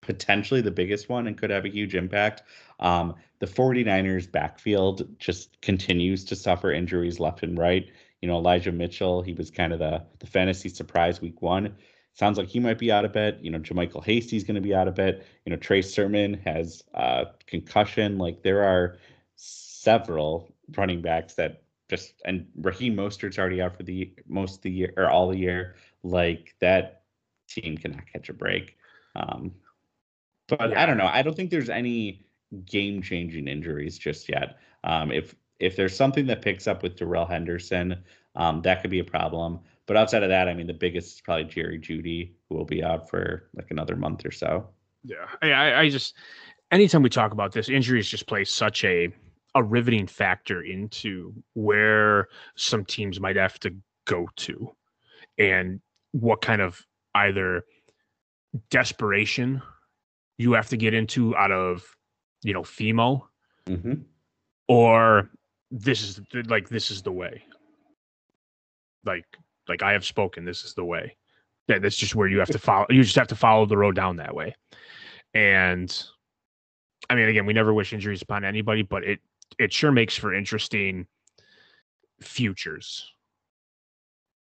potentially the biggest one and could have a huge impact. Um, the 49ers backfield just continues to suffer injuries left and right. You know, Elijah Mitchell, he was kind of the, the fantasy surprise week one. Sounds like he might be out of it. You know, JaMycal Hasty's going to be out of it. You know, Trey Sermon has uh, concussion. Like there are several running backs that just and Raheem Mostert's already out for the most of the year or all the year. Like that team cannot catch a break. Um, but yeah. I don't know. I don't think there's any game changing injuries just yet. Um, if if there's something that picks up with Darrell Henderson, um, that could be a problem. But outside of that, I mean, the biggest is probably Jerry Jeudy, who will be out for like another month or so. Yeah, I, I just anytime we talk about this, injuries just play such a a riveting factor into where some teams might have to go to, and what kind of either desperation you have to get into out of you know FEMO, mm-hmm. or this is like this is the way. Like like I have spoken, this is the way. Yeah, that's just where you have to follow. You just have to follow the road down that way. And I mean, again, we never wish injuries upon anybody, but it it sure makes for interesting futures.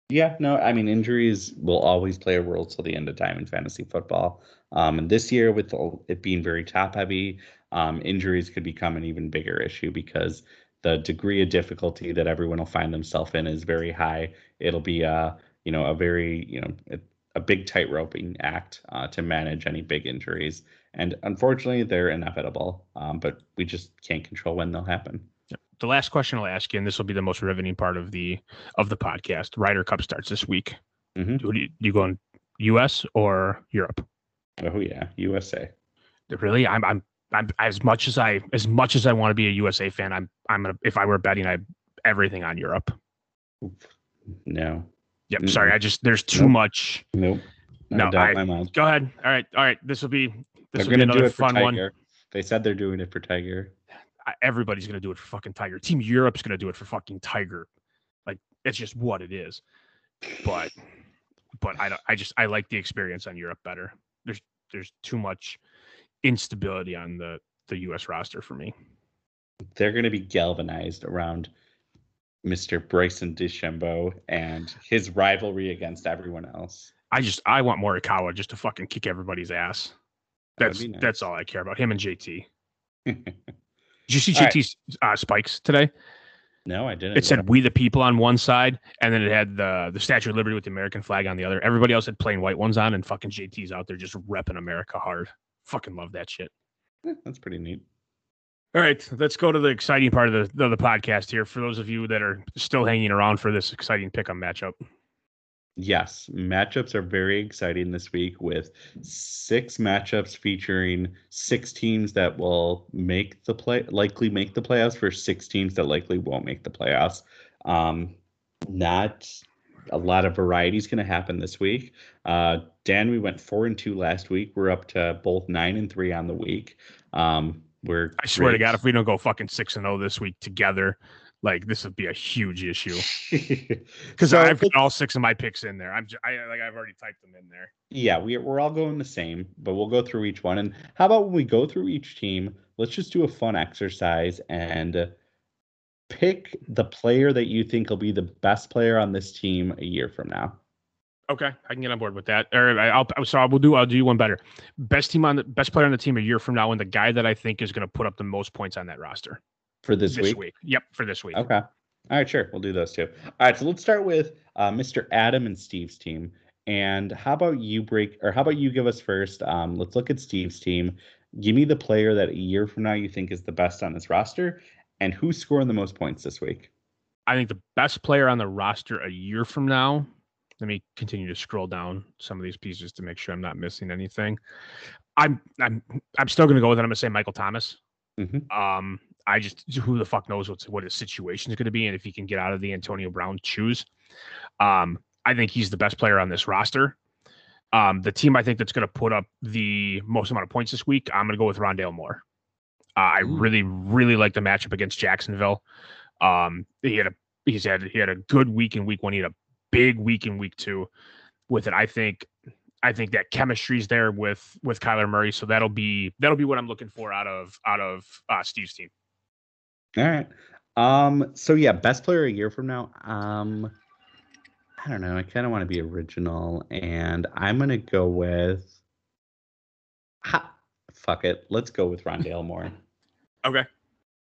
Yeah, no, I mean injuries will always play a role till the end of time in fantasy football. Um, and this year, with it being very top heavy, um, injuries could become an even bigger issue because the degree of difficulty that everyone will find themselves in is very high. It'll be a you know a very you know a, a big tightroping act uh, to manage any big injuries, and unfortunately, they're inevitable. Um, but we just can't control when they'll happen the last question I'll ask you, and this will be the most riveting part of the of the podcast. Ryder Cup starts this week. Mm-hmm. Do, you, do you go in U.S. or Europe? Oh yeah, USA. Really, I'm I'm I'm as much as I as much as I want to be a USA fan. I'm I'm gonna if I were betting, I everything on Europe. No. Yep. Mm-mm. Sorry, I just there's too nope. much. Nope. No, I, go ahead. All right, all right. This will be this they're will be another fun one. They said they're doing it for Tiger everybody's going to do it for fucking Tiger. Team Europe's going to do it for fucking Tiger. Like it's just what it is. But but I don't I just I like the experience on Europe better. There's there's too much instability on the the US roster for me. They're going to be galvanized around Mr. Bryson DeChambeau and his rivalry against everyone else. I just I want Morikawa just to fucking kick everybody's ass. That's nice. that's all I care about. Him and JT. [LAUGHS] Did you see JT's right. uh, spikes today? No, I didn't. It said "We the People" on one side, and then it had the the Statue of Liberty with the American flag on the other. Everybody else had plain white ones on, and fucking JT's out there just repping America hard. Fucking love that shit. Yeah, that's pretty neat. All right, let's go to the exciting part of the of the podcast here. For those of you that are still hanging around for this exciting pick 'em matchup. Yes, matchups are very exciting this week with six matchups featuring six teams that will make the play, likely make the playoffs, for six teams that likely won't make the playoffs. Um, not a lot of variety is going to happen this week. Uh, Dan, we went four and two last week. We're up to both nine and three on the week. Um, we're I swear great. to God, if we don't go fucking six and zero oh this week together, like this would be a huge issue. [LAUGHS] Because so, I put all six of my picks in there. I'm just, I like I've already typed them in there. Yeah, we we're all going the same, but we'll go through each one. And how about when we go through each team? Let's just do a fun exercise and pick the player that you think will be the best player on this team a year from now. Okay, I can get on board with that. Or I'll so I will do I'll do one better. Best team on the best player on the team a year from now, and the guy that I think is going to put up the most points on that roster for this, this week? week. Yep, for this week. Okay. All right, sure. We'll do those two. All right, so let's start with uh, Mr. Adam and Steve's team. And how about you break, or how about you give us first? Um, let's look at Steve's team. Give me the player that a year from now you think is the best on this roster, and who's scoring the most points this week? I think the best player on the roster a year from now. Let me continue to scroll down some of these pieces to make sure I'm not missing anything. I'm I'm I'm still going to go with it. I'm going to say Michael Thomas. Mm-hmm. Um, I just who the fuck knows what's what his situation is going to be and if he can get out of the Antonio Brown shoes. Um, I think he's the best player on this roster. Um, the team I think that's going to put up the most amount of points this week, I'm going to go with Rondale Moore. Uh, I really, really like the matchup against Jacksonville. Um, he had a he's had he had a good week in week one. He had a big week in week two with it. I think I think that chemistry's there with with Kyler Murray. So that'll be that'll be what I'm looking for out of out of uh, Steve's team. All right. Um. So yeah, best player a year from now. Um. I don't know. I kind of want to be original, and I'm gonna go with. Ha, fuck it. Let's go with Rondale Moore. [LAUGHS] okay.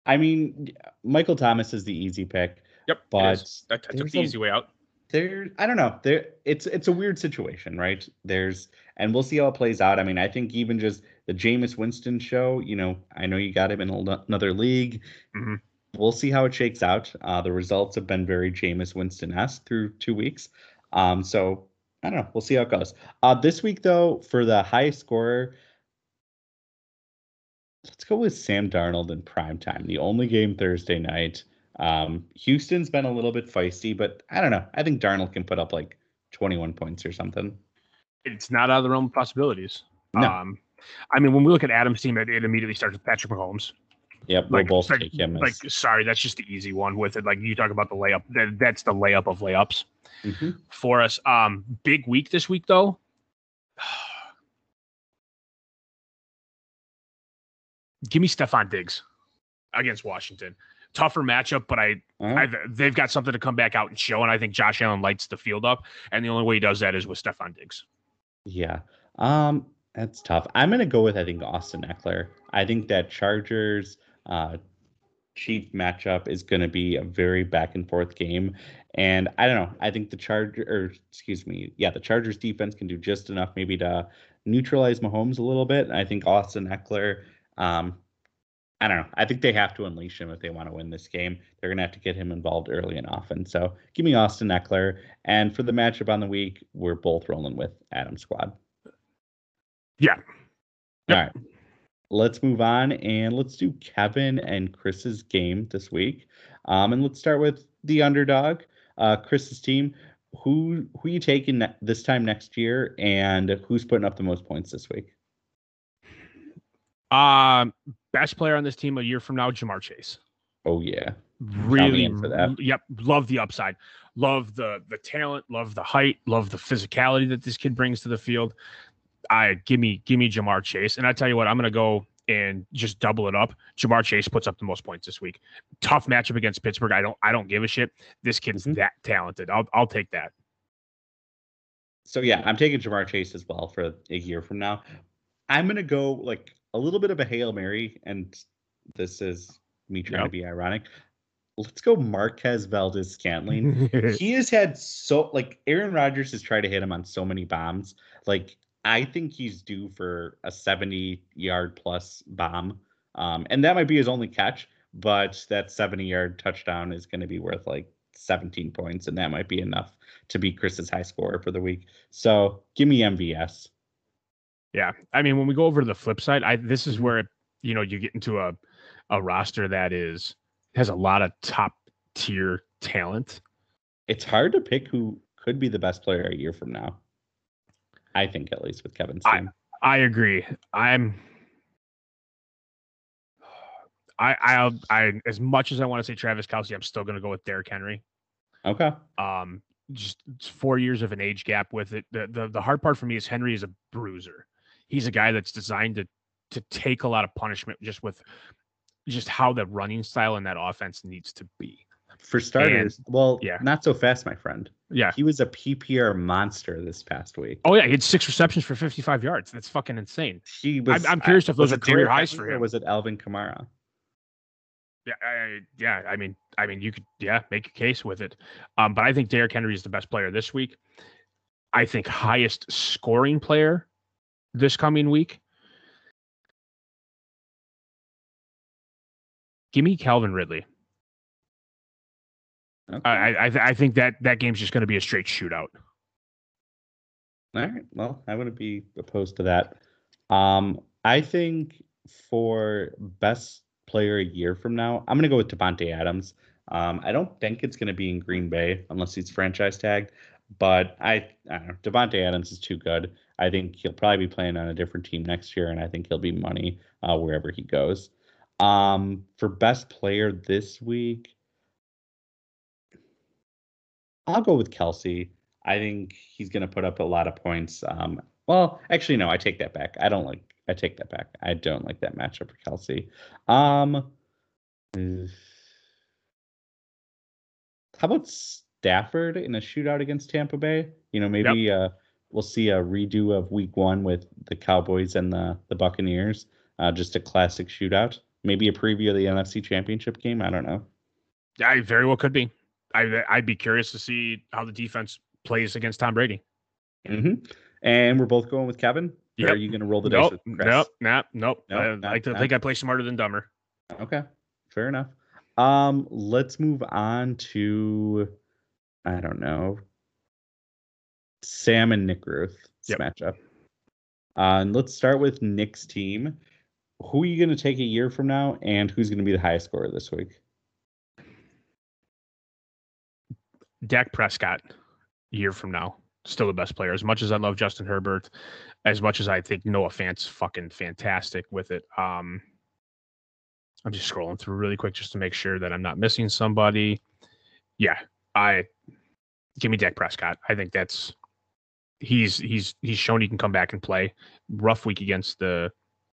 I mean, Michael Thomas is the easy pick. Yep. But that took the easy way out. There, I don't know. There, it's it's a weird situation, right? There's, and we'll see how it plays out. I mean, I think even just the Jameis Winston show. You know, I know you got him in another league. Mm-hmm. We'll see how it shakes out. Uh, the results have been very Jameis Winston esque through two weeks. Um, so I don't know. We'll see how it goes. Uh, this week, though, for the highest scorer, let's go with Sam Darnold in prime time. The only game Thursday night. Um, Houston's been a little bit feisty, but I don't know. I think Darnold can put up like 21 points or something. It's not out of the realm of possibilities. No. Um, I mean, when we look at Adam's team, it, it immediately starts with Patrick Mahomes. Yep, like, we'll both like, take him. Like, sorry, that's just the easy one with it. Like you talk about the layup, that, that's the layup of layups mm-hmm. for us. Um, big week this week though. Give me Stefon Diggs against Washington. Tougher matchup, but I. I, they've got something to come back out and show, and I think Josh Allen lights the field up, and the only way he does that is with Stefon Diggs. Yeah. Um, that's tough. I'm gonna go with I think Austin Ekeler. I think that Chargers uh, Chief matchup is going to be a very back and forth game, and I don't know. I think the Charger, or excuse me, yeah, the Chargers defense can do just enough maybe to neutralize Mahomes a little bit. I think Austin Ekeler. Um, I don't know. I think they have to unleash him if they want to win this game. They're going to have to get him involved early and often. So give me Austin Ekeler. And for the matchup on the week, we're both rolling with Adam Squad. Yeah. Yep. All right. Let's move on and let's do Kevin and Chris's game this week. Um, and let's start with the underdog, uh, Chris's team. Who who you taking this time next year, and who's putting up the most points this week? Um, best player on this team a year from now, Ja'Marr Chase. Oh yeah, really. Yep, love the upside, love the the talent, love the height, love the physicality that this kid brings to the field. I give me give me Ja'Marr Chase, and I tell you what, I'm to go and just double it up. Ja'Marr Chase puts up the most points this week. Tough matchup against Pittsburgh. I don't I don't give a shit. This kid's mm-hmm. that talented. I'll I'll take that. So yeah, I'm taking Ja'Marr Chase as well for a year from now. I'm gonna go like a little bit of a hail mary, and this is me trying yep. to be ironic. Let's go Marquez Valdes Scantling. [LAUGHS] he has had so like Aaron Rodgers has tried to hit him on so many bombs. Like I think he's due for a 70 yard plus bomb. Um, and that might be his only catch, but that 70 yard touchdown is going to be worth like 17 points, and that might be enough to beat Chris's high score for the week. So give me MVS. Yeah. I mean, when we go over to the flip side, I this is where you know you get into a a roster that is has a lot of top tier talent. it's hard to pick who could be the best player a year from now. I think at least with Kevin's team. I agree. I'm. I I I as much as I want to say Travis Kelce, I'm still going to go with Derrick Henry. Okay. Um, just four years of an age gap with it. The, the the hard part for me is Henry is a bruiser. He's a guy that's designed to to take a lot of punishment just with just how the running style in that offense needs to be. For starters, and, well, yeah, not so fast, my friend. Yeah, he was a PPR monster this past week. Oh yeah, he had six receptions for 55 yards. That's fucking insane. He was. I'm, I'm curious if those are career highs for him. was it Alvin Kamara? Yeah, I, yeah. I mean, I mean, you could, yeah, make a case with it. Um, but I think Derrick Henry is the best player this week. I think highest scoring player this coming week. Give me Calvin Ridley. Okay. I I, I think that that game's just going to be a straight shootout. All right. Well, I wouldn't be opposed to that. Um, I think for best player a year from now, I'm going to go with Davante Adams. Um, I don't think it's going to be in Green Bay unless he's franchise tagged, but I, I don't know. Davante Adams is too good. I think he'll probably be playing on a different team next year, and I think he'll be money uh, wherever he goes. Um, for best player this week, I'll go with Kelce. I think he's going to put up a lot of points. Um, well, actually, no, I take that back. I don't like. I take that back. I don't like that matchup for Kelce. Um, [SIGHS] how about Stafford in a shootout against Tampa Bay? You know, maybe yep. uh, we'll see a redo of Week One with the Cowboys and the the Buccaneers. Uh, just a classic shootout. Maybe a preview of the NFC Championship game. I don't know. I very well could be. I I'd be curious to see how the defense plays against Tom Brady. Mm-hmm. And we're both going with Kevin. Yep. are you going to roll the nope, dice with Chris? Nope, nope, nope. nope I like to think I play smarter than dumber. Okay, fair enough. Um, let's move on to I don't know Sam and Nick Ruth yep. matchup. Uh, and let's start with Nick's team. Who are you going to take a year from now, and who's going to be the highest scorer this week? Dak Prescott, year from now, still the best player. As much as I love Justin Herbert, as much as I think Noah Fant's fucking fantastic with it. Um, I'm just scrolling through really quick just to make sure that I'm not missing somebody. Yeah, I give me Dak Prescott. I think that's he's he's he's shown he can come back and play. Rough week against the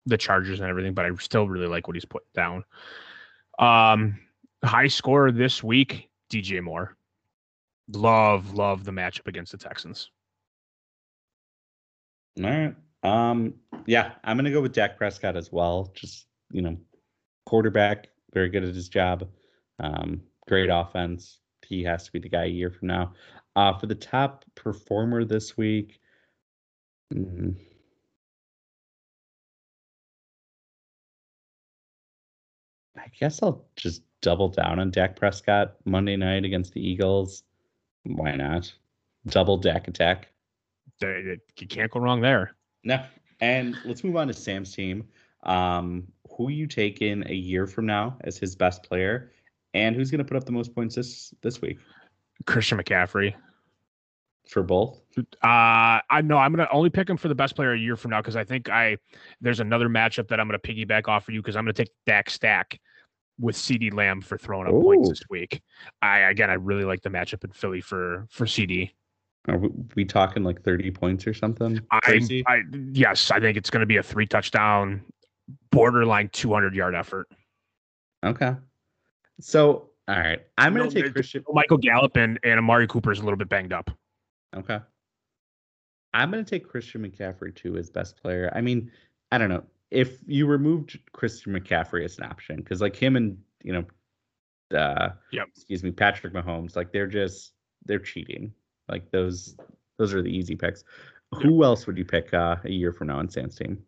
the Chargers and everything, but I still really like what he's put down. Um, high score this week, DJ Moore. Love, love the matchup against the Texans. All right. Um, yeah, I'm gonna go with Dak Prescott as well. Just you know, quarterback, very good at his job. Um, great offense. He has to be the guy a year from now. Uh, for the top performer this week, mm, I guess I'll just double down on Dak Prescott Monday night against the Eagles. Why not? Double Dak attack. You can't go wrong there. No. And let's move on to Sam's team. Um, who you take in a year from now as his best player, and who's going to put up the most points this this week? Christian McCaffrey. For both? Uh, I know I'm going to only pick him for the best player a year from now because I think I there's another matchup that I'm going to piggyback off for you because I'm going to take Dak Stack with CeeDee Lamb for throwing up Ooh. points this week. I again, I really like the matchup in Philly for for CeeDee. Are we talking like 30 points or something? I, I yes, I think it's going to be a three touchdown, borderline 200 yard effort. Okay. So, all right, I'm going to take Christian Michael Gallup and, and Amari Cooper is a little bit banged up. Okay. I'm going to take Christian McCaffrey too as best player. I mean, I don't know if you removed Christian McCaffrey as an option, because like him and you know, uh, yep. excuse me, Patrick Mahomes, like they're just they're cheating. Like those those are the easy picks. Yep. Who else would you pick uh, a year from now on Sam's team?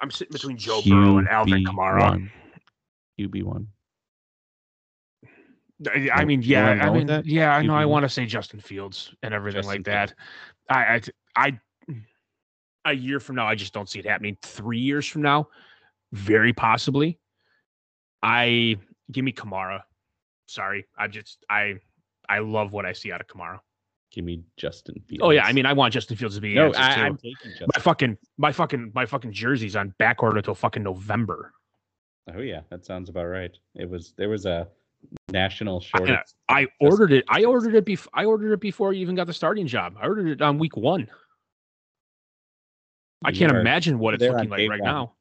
I'm sitting between Joe Burrow and Alvin Kamara. QB one. I mean, yeah, I mean, yeah, I know. I want to say Justin Fields and everything Justin like that. I, I, I, a year from now, I just don't see it happening. Three years from now, very possibly. I give me Kamara. Sorry, I just I I love what I see out of Kamara. Give me Justin Fields. Oh yeah, I mean I want Justin Fields to be. no, I, I'm taking Justin. my fucking my fucking my fucking jerseys on back order until fucking November. Oh yeah, that sounds about right. It was there was a national shortage. I ordered it. I ordered it before. I ordered it before you even got the starting job. I ordered it on week one. I You can't are- imagine what it's looking like right one. now.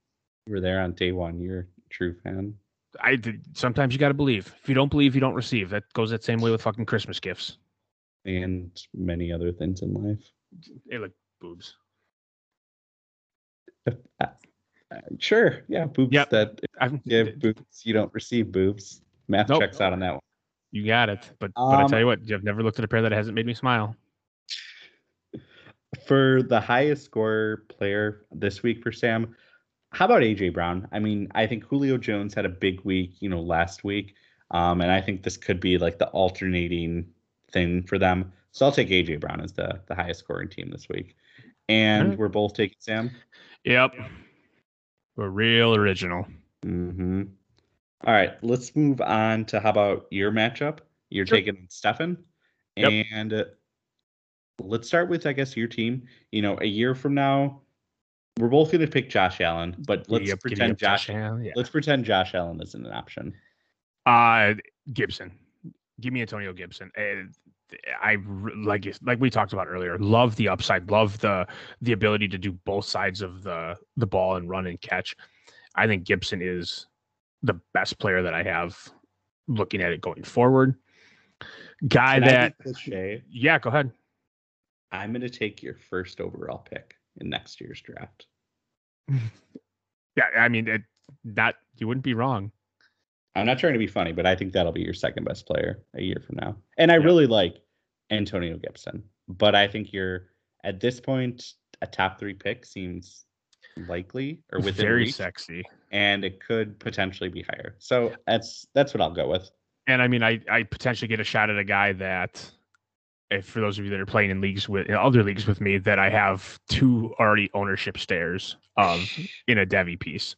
You were there on day one. You're a true fan. I did- sometimes you got to believe. If you don't believe, you don't receive. That goes that same way with fucking Christmas gifts. And many other things in life. They look boobs. Uh, sure, yeah, boobs. Yep. That [LAUGHS] if you boobs, you don't receive boobs. Math Nope. checks out on that one. you got it. But but I Um, tell you what, I've never looked at a pair that hasn't made me smile. For the highest score player this week for Sam, how about AJ Brown? I mean, I think Julio Jones had a big week, you know, last week, um, and I think this could be like the alternating thing for them. So I'll take AJ Brown as the the highest scoring team this week, and Alright. we're both taking Sam. Yep. We're real original. Mm-hmm. All right, let's move on to how about your matchup? You're Sure. taking Stefan, Yep. and uh, let's start with I guess your team. You know, a year from now, we're both going to pick Josh Allen, but let's giddy pretend up, Josh. Allen, Yeah. Let's pretend Josh Allen isn't an option. Uh, Gibson. Give me Antonio Gibson. And I like like we talked about earlier. Love the upside. Love the the ability to do both sides of the the ball and run and catch. I think Gibson is the best player that I have. Looking at it going forward, guy Can that cliche? yeah, go ahead. I'm going to take your first overall pick in next year's draft. [LAUGHS] Yeah, I mean it. That you wouldn't be wrong. I'm not trying to be funny, but I think that'll be your second best player a year from now. And I Yeah. really like Antonio Gibson, but I think you're at this point a top three pick seems likely or within Very reach, sexy. and it could potentially be higher. So that's that's what I'll go with. And I mean, I I potentially get a shot at a guy that, if for those of you that are playing in leagues with in other leagues with me, that I have two already ownership stairs of [LAUGHS] in a Devy piece.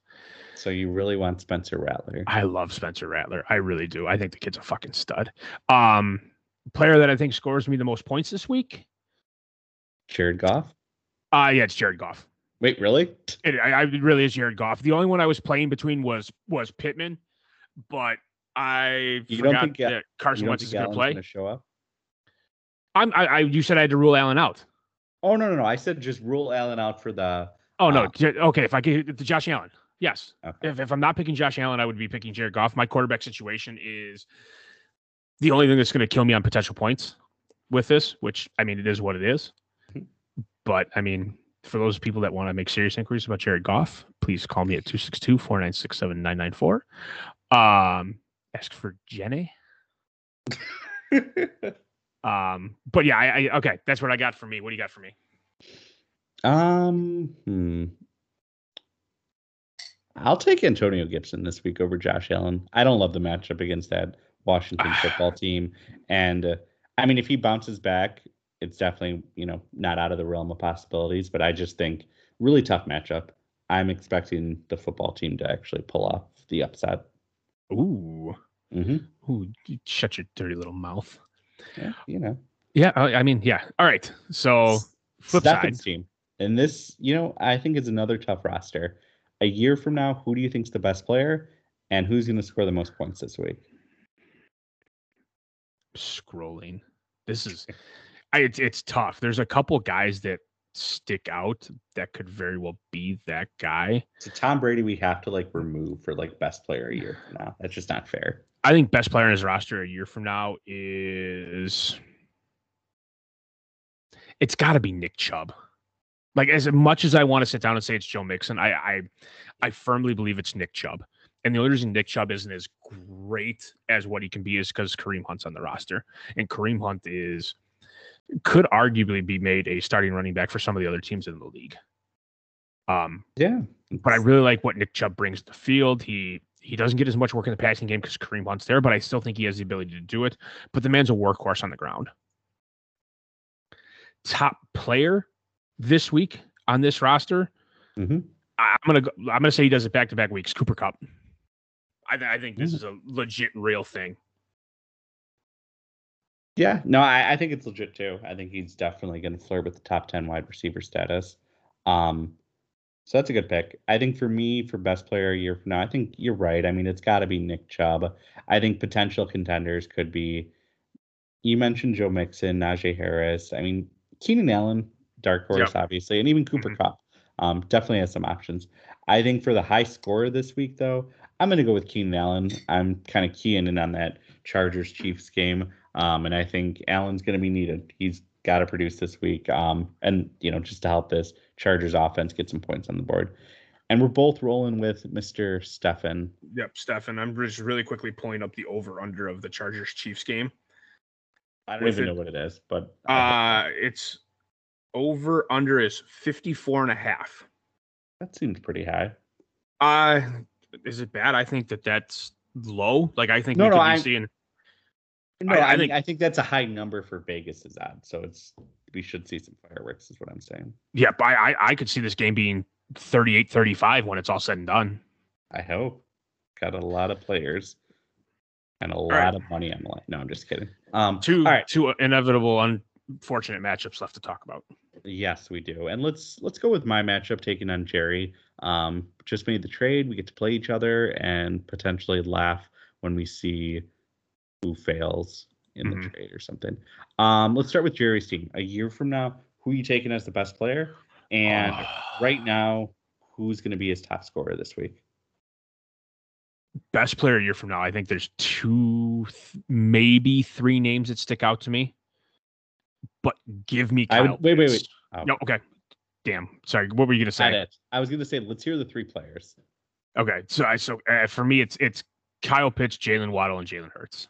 So you really want Spencer Rattler? I love Spencer Rattler. I really do. I think the kid's a fucking stud. Um, player that I think scores me the most points this week. Jared Goff? Uh yeah, it's Jared Goff. Wait, really? It, I, it really is Jared Goff. The only one I was playing between was was Pittman, but I You don't forgot think that Carson Wentz is going to play. gonna show up? I'm, I, I, you said I had to rule Allen out. Oh no, no, no! I said just rule Allen out for the. Oh no, Uh, okay. If I get the Josh Allen, yes. Okay. If, if I'm not picking Josh Allen, I would be picking Jared Goff. My quarterback situation is the only thing that's going to kill me on potential points with this, which I mean, it is what it is. Mhm. But I mean, for those people that want to make serious inquiries about Jared Goff, please call me at 262 496 7994. Um, ask for Jenny. [LAUGHS] Um, but yeah, I, I okay, that's what I got for me. What do you got for me? Um, hmm. I'll take Antonio Gibson this week over Josh Allen. I don't love the matchup against that Washington [SIGHS] football team, and uh, I mean, if he bounces back, it's definitely you know not out of the realm of possibilities. But I just think really tough matchup. I'm expecting the football team to actually pull off the upset. Ooh, hmm ooh, you shut your dirty little mouth. Yeah, you know, Yeah, I, I mean, yeah. All right. So flip side. Team, and this, you know, I think is another tough roster. A year from now, who do you think's the best player, and who's going to score the most points this week? scrolling. This is, I, it's it's tough. There's a couple guys that stick out that could very well be that guy. So Tom Brady, we have to like remove for like best player a year from now. That's just not fair. I think best player in his roster a year from now is. It's got to be Nick Chubb. Like as much as I want to sit down and say it's Joe Mixon, I I, I firmly believe it's Nick Chubb. And the only reason Nick Chubb isn't as great as what he can be is because Kareem Hunt's on the roster, and Kareem Hunt is could arguably be made a starting running back for some of the other teams in the league. Um, Yeah, but I really like what Nick Chubb brings to the field. He he doesn't get as much work in the passing game because Kareem Hunt's there, but I still think he has the ability to do it. But the man's a workhorse on the ground. Top player this week on this roster. Mhm. I- I'm gonna go, I'm gonna say he does it back to back weeks. Cooper Kupp. I, th- I think this is a legit real thing. Yeah, no, I, I think it's legit too. I think he's definitely going to flirt with the top 10 wide receiver status. Um, so that's a good pick. I think for me, for best player a year from now, I think you're right. I mean, it's got to be Nick Chubb. I think potential contenders could be. You mentioned Joe Mixon, Najee Harris. I mean, Keenan Allen, dark horse, yep. obviously, and even Cooper mm-hmm. Kupp. Um, definitely has some options. I think for the high score this week, though, I'm going to go with Keenan Allen. I'm kind of keying in on that Chargers Chiefs game, um, and I think Allen's going to be needed. He's got to produce this week, um, and you know, just to help this Chargers offense get some points on the board. And we're both rolling with Mr. Stefan. Yep, Stefan. I'm just really quickly pulling up the over under of the Chargers Chiefs game. I don't even it, know what it is, but uh it's over under is 54 and a half. That seems pretty high. Uh is it bad? I think that that's low. Like I think no, we no, could be I'm, seeing. No, I, I, I think I think that's a high number for Vegas's odds. So it's we should see some fireworks, is what I'm saying. Yep, I I, I could see this game being 38-35 when it's all said and done. I hope. Got a lot of players and a all lot right. of money on the line. No, I'm just kidding. Um, two all right. two inevitable, unfortunate matchups left to talk about. Yes, we do. And let's let's go with my matchup taking on Jerry. Um, just made the trade. We get to play each other and potentially laugh when we see who fails in mm-hmm. the trade or something. Um, let's start with Jerry's team. A year from now, who are you taking as the best player? And oh. [SIGHS] right now, who's going to be his top scorer this week? Best player a year from now. I think there's two, maybe three names that stick out to me. But give me Kyle. Would, wait, wait, wait. Oh. No, okay. Damn. Sorry. What were you gonna say? I was gonna say let's hear the three players. Okay. So I so uh, for me it's it's Kyle Pitts, Jaylen Waddle, and Jalen Hurts.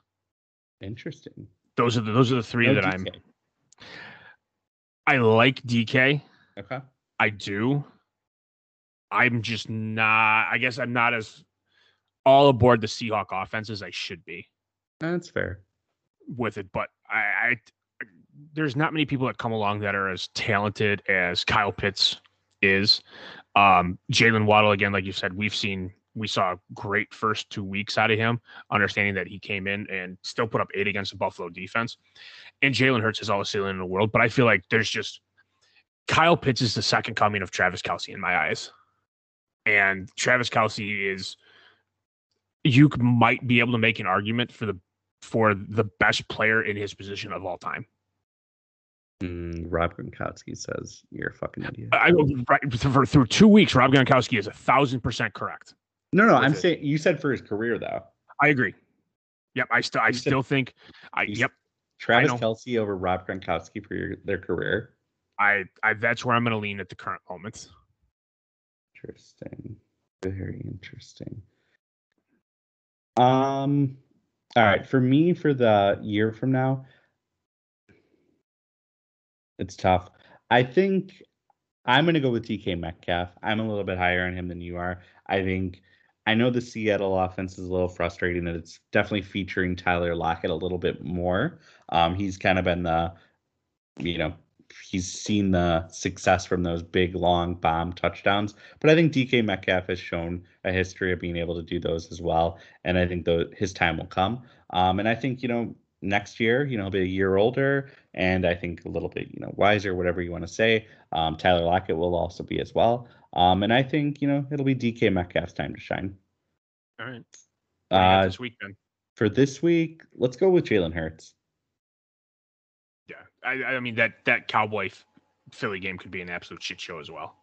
Interesting. Those are the those are the three no that DK. I'm. I like DK. Okay. I do. I'm just not. I guess I'm not as all aboard the Seahawk offense as I should be. That's fair. With it, but I, I there's not many people that come along that are as talented as Kyle Pitts is. Um, Jaylen Waddle, again, like you said, we've seen we saw a great first two weeks out of him, understanding that he came in and still put up eight against the Buffalo defense. And Jalen Hurts is all the ceiling in the world, but I feel like there's just Kyle Pitts is the second coming of Travis Kelce in my eyes. And Travis Kelce is you might be able to make an argument for the for the best player in his position of all time. Mm, Rob Gronkowski says you're a fucking idiot. I, right for, through two weeks, Rob Gronkowski is a thousand percent correct. No, no, I'm it. saying you said for his career though. I agree. Yep, I still, I you still think, I yep. Travis Kelce over Rob Gronkowski for your, their career. I, I, that's where I'm going to lean at the current moment. Interesting. Very interesting. Um, all right, for me, for the year from now, it's tough. I think I'm going to go with DK Metcalf. I'm a little bit higher on him than you are. I think I know the Seattle offense is a little frustrating that it's definitely featuring Tyler Lockett a little bit more. Um, he's kind of been the, you know, he's seen the success from those big long bomb touchdowns. But I think DK Metcalf has shown a history of being able to do those as well, and I think the, his time will come. Um, and I think you know next year, you know, he'll be a year older and I think a little bit, you know, wiser, whatever you want to say. Um, Tyler Lockett will also be as well. Um, and I think, you know, it'll be DK Metcalf's time to shine. All right. Uh, this week then. For this week, let's go with Jalen Hurts. Yeah. I, I mean, that, that Cowboy Philly game could be an absolute shit show as well.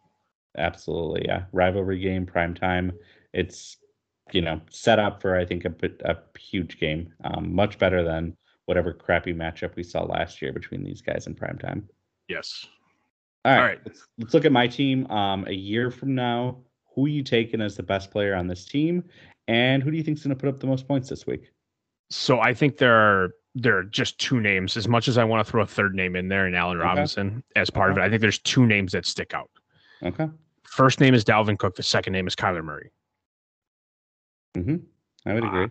Absolutely. Yeah. Rivalry game, prime time. It's, you know, set up for, I think, a, a huge game. Um, much better than whatever crappy matchup we saw last year between these guys in prime time. Yes. All right. All right. Let's, let's look at my team. Um, a year from now, who are you taking as the best player on this team, and who do you think is going to put up the most points this week? So I think there are there are just two names. As much as I want to throw a third name in there and Allen okay. Robinson as part okay. of it, I think there's two names that stick out. Okay. First name is Dalvin Cook. The second name is Kyler Murray. Mm-hmm. I would agree. Uh,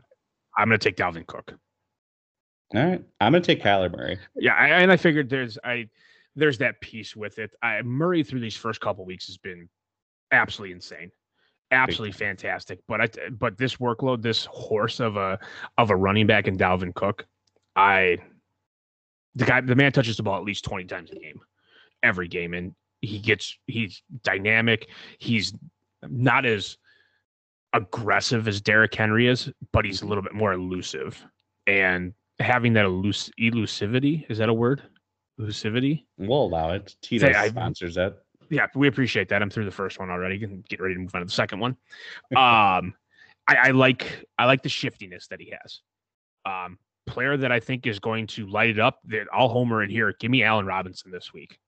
I'm going to take Dalvin Cook. All right, I'm gonna take Kyler Murray. Yeah, I, and I figured there's I there's that piece with it. I, Murray through these first couple weeks has been absolutely insane, absolutely fantastic. But I but this workload, this horse of a of a running back in Dalvin Cook, I the guy the man touches the ball at least 20 times a game. Every game. And he gets he's dynamic. He's not as aggressive as Derrick Henry is, but he's a little bit more elusive. And having that elus- elusivity, is that a word? Elusivity? We'll allow it. Tito Say, I- sponsors it. yeah, we appreciate that. I'm through the first one already. Can get ready to move on to the second one. [LAUGHS] Um, I, I like I like the shiftiness that he has. Um, player that I think is going to light it up. That I'll homer in here. Give me Allen Robinson this week.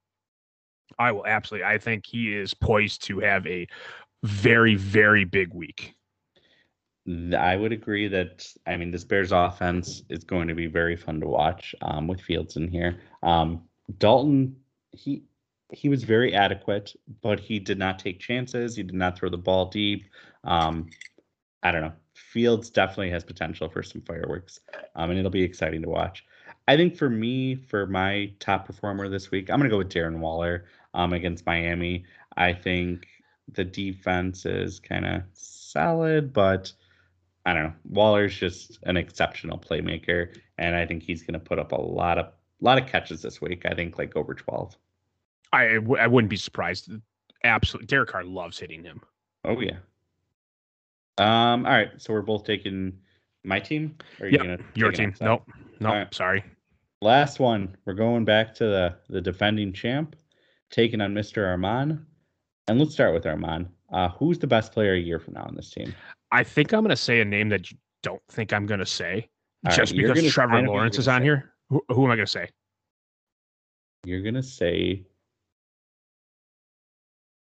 I will absolutely. I think he is poised to have a very very big week. I would agree that I mean this Bears offense is going to be very fun to watch um, with Fields in here. Um, Dalton, he he was very adequate, but he did not take chances. He did not throw the ball deep. Um, I don't know. Fields definitely has potential for some fireworks, um, and it'll be exciting to watch. I think for me, for my top performer this week, I'm going to go with Darren Waller um, against Miami. I think the defense is kind of solid, but I don't know. Waller's just an exceptional playmaker, and I think he's going to put up a lot of lot of catches this week. I think like over 12. I w- I wouldn't be surprised. Absolutely, Derek Carr loves hitting him. Oh yeah. Um. All right. So we're both taking my team. Or you Yep, Your team. Nope. Nope. Alright. Sorry. Last one. We're going back to the the defending champ, taking on Mr. Armand. And let's start with Armand. Uh, who's the best player a year from now on this team? I think I'm going to say a name that you don't think I'm going to say, All right, just you're because Trevor know who you're Lawrence is on say. here. Who, who am I going to say? You're gonna say,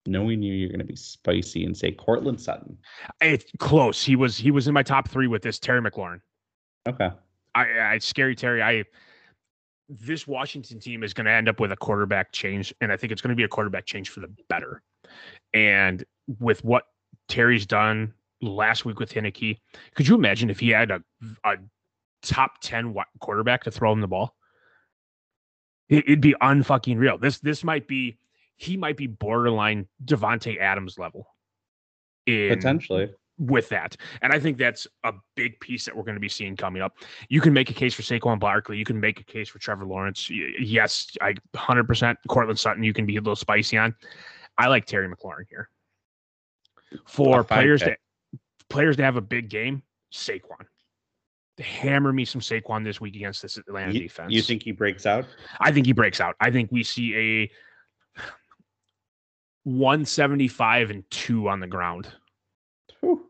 knowing you, you're gonna be spicy and say Courtland Sutton. It's close. He was he was in my top three with this Terry McLaurin. Okay. I, I scary Terry. I this Washington team is going to end up with a quarterback change, and I think it's going to be a quarterback change for the better. And with what Terry's done last week with Heinicke, could you imagine if he had a a top ten quarterback to throw him the ball? It, it'd be unfucking real. This this might be he might be borderline Davante Adams level. In, Potentially. with that. And I think that's a big piece that we're going to be seeing coming up. You can make a case for Saquon Barkley. You can make a case for Trevor Lawrence. Yes, I 100% Courtland Sutton, you can be a little spicy on. I like Terry McLaurin here. For players that players to have a big game, Saquon. Hammer me some Saquon this week against this Atlanta You, defense. you think he breaks out? I think he breaks out. I think we see a 175 and 2 on the ground. Whew.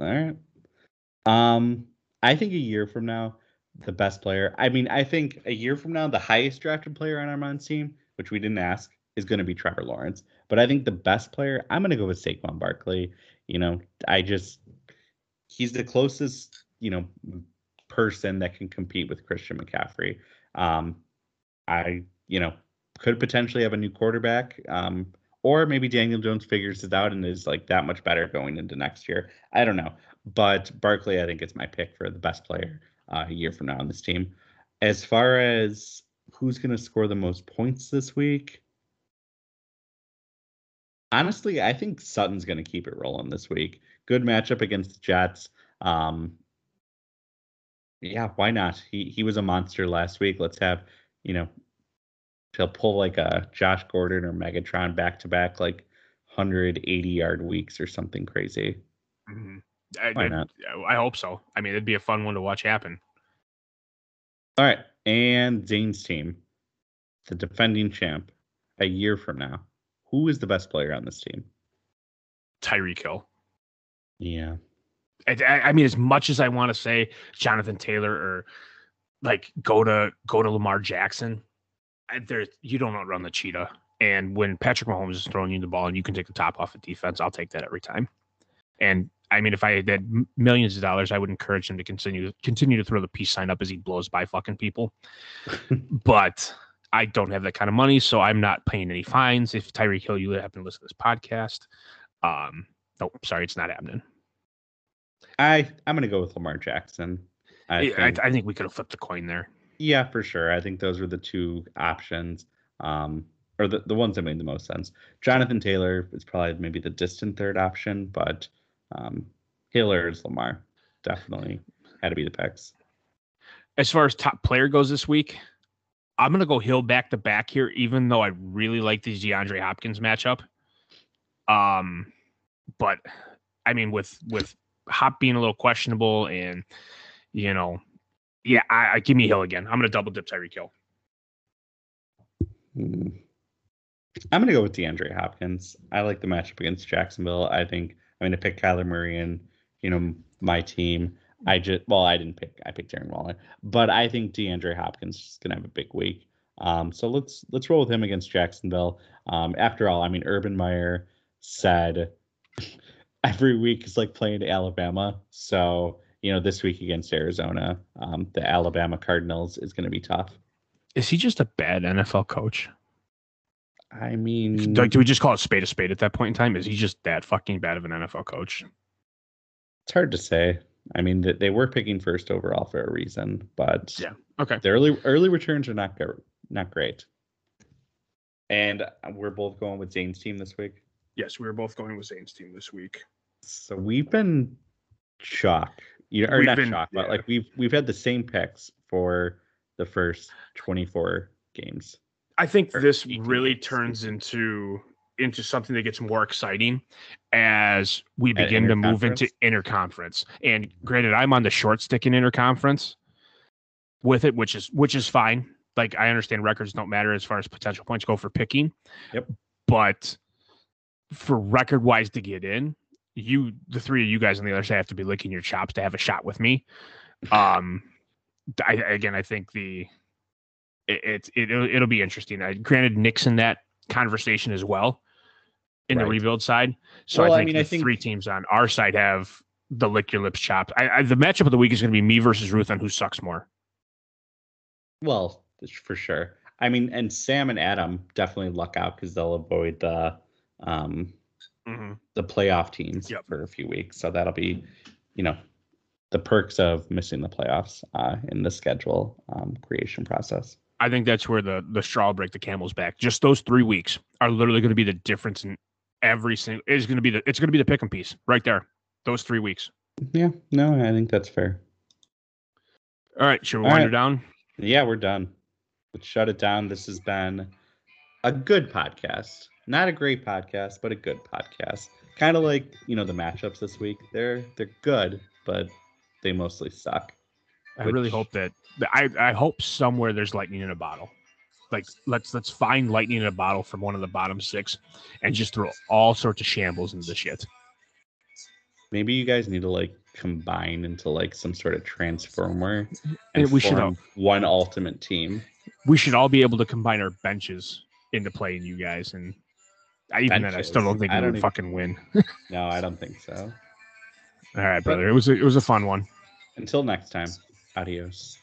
All right. Um, I think a year from now, the best player. I mean, I think a year from now, the highest drafted player on Armand's team, which we didn't ask, is going to be Trevor Lawrence. But I think the best player, I'm going to go with Saquon Barkley. You know, I just he's the closest, you know, person that can compete with Christian McCaffrey. Um, I, you know, could potentially have a new quarterback. Um, or maybe Daniel Jones figures it out and is like that much better going into next year. I don't know. But Barkley, I think, is my pick for the best player uh, a year from now on this team. As far as who's going to score the most points this week, honestly, I think Sutton's going to keep it rolling this week. Good matchup against the Jets. Um, yeah, why not? He he was a monster last week. Let's have you know he'll pull like a Josh Gordon or Megatron back to back like 180 yard weeks or something crazy. Mhm. I, Why I- not? I hope so. I mean, it'd be a fun one to watch happen. All right, and Zane's team, the defending champ, a year from now, who is the best player on this team? Tyreek Hill. Yeah, I, I mean, as much as I want to say Jonathan Taylor or like go to go to Lamar Jackson, I, there you don't outrun the cheetah. And when Patrick Mahomes is throwing you the ball and you can take the top off of defense, I'll take that every time. And I mean, if I had millions of dollars, I would encourage him to continue continue to throw the peace sign up as he blows by fucking people. [LAUGHS] but I don't have that kind of money, so I'm not paying any fines. If Tyreek Hill, you happen to listen to this podcast, um, oh, sorry, it's not happening. I I'm gonna go with Lamar Jackson. I I, I, think, I think we could have flipped the coin there. yeah, for sure. I think those were the two options. Um, or the, the ones that made the most sense. Jonathan Taylor is probably maybe the distant third option, but um, Hillers, Lamar definitely had to be the picks. As far as top player goes this week, I'm gonna go Hill back to back here, even though I really like the DeAndre Hopkins matchup. Um, but I mean, with with Hop being a little questionable, and you know, yeah, I, I give me Hill again. I'm gonna double dip Tyreek Hill. Hmm. I'm gonna go with DeAndre Hopkins. I like the matchup against Jacksonville. I think I'm gonna pick Kyler Murray and you know my team. I just well, I didn't pick. I picked Darren Waller, but I think DeAndre Hopkins is gonna have a big week. Um, so let's let's roll with him against Jacksonville. Um, after all, I mean, Urban Meyer said [LAUGHS] every week is like playing Alabama. So you know, this week against Arizona, um, the Alabama Cardinals is going to be tough. Is he just a bad NFL coach? I mean, Like, do we just call it spade a spade at that point in time? Is he just that fucking bad of an NFL coach? it's hard to say. I mean, th- they were picking first overall for a reason, but Yeah. Okay. the early early returns are not good, not great. And uh, we're both going with Zane's team this week. Yes, we were both going with Zane's team this week. So we've been shocked, you know, or We've not been- shocked, but like we've we've had the same picks for the first twenty four games. I think this really games. turns into into something that gets more exciting as we begin to move into interconference? And granted, I'm on the short stick in interconference with it, which is which is fine. Like I understand records don't matter as far as potential points go for picking. Yep. But for record wise to get in, you the three of you guys on the other side have to be licking your chops to have a shot with me. Um I, again, I think the it, it it'll, it'll be interesting. I, granted, Nick's in that conversation as well in the rebuild side. So Well, I I think mean, the I think- three teams on our side have the lick your lips chopped. I, I, the matchup of the week is going to be me versus Ruth on who sucks more. Well, for sure. I mean, and Sam and Adam definitely luck out because they'll avoid the um the playoff teams Yep. for a few weeks. So that'll be, you know, the perks of missing the playoffs uh, in the schedule um, creation process. I think that's where the the straw break the camel's back. Just those three weeks are literally going to be the difference in every single. Is going to be the it's going to be the pick 'em piece right there. Those three weeks. Yeah, no, I think that's fair. All right, should we All wind right. her down? Yeah, we're done. Let's shut it down. This has been a good podcast. Not a great podcast, but a good podcast. Kind of like, you know, the matchups this week. They're they're good, but they mostly suck. I really hope that I I hope somewhere there's lightning in a bottle. Like let's let's find lightning in a bottle from one of the bottom six and just throw all sorts of shambles into the shit. Maybe you guys need to like combine into like some sort of transformer and we should form one ultimate team. We should all be able to combine our benches into playing you guys and I, even then I still don't think I we don't would even- fucking win. [LAUGHS] No, I don't think so. All right, brother. It was a, it was a fun one. Until next time, adios.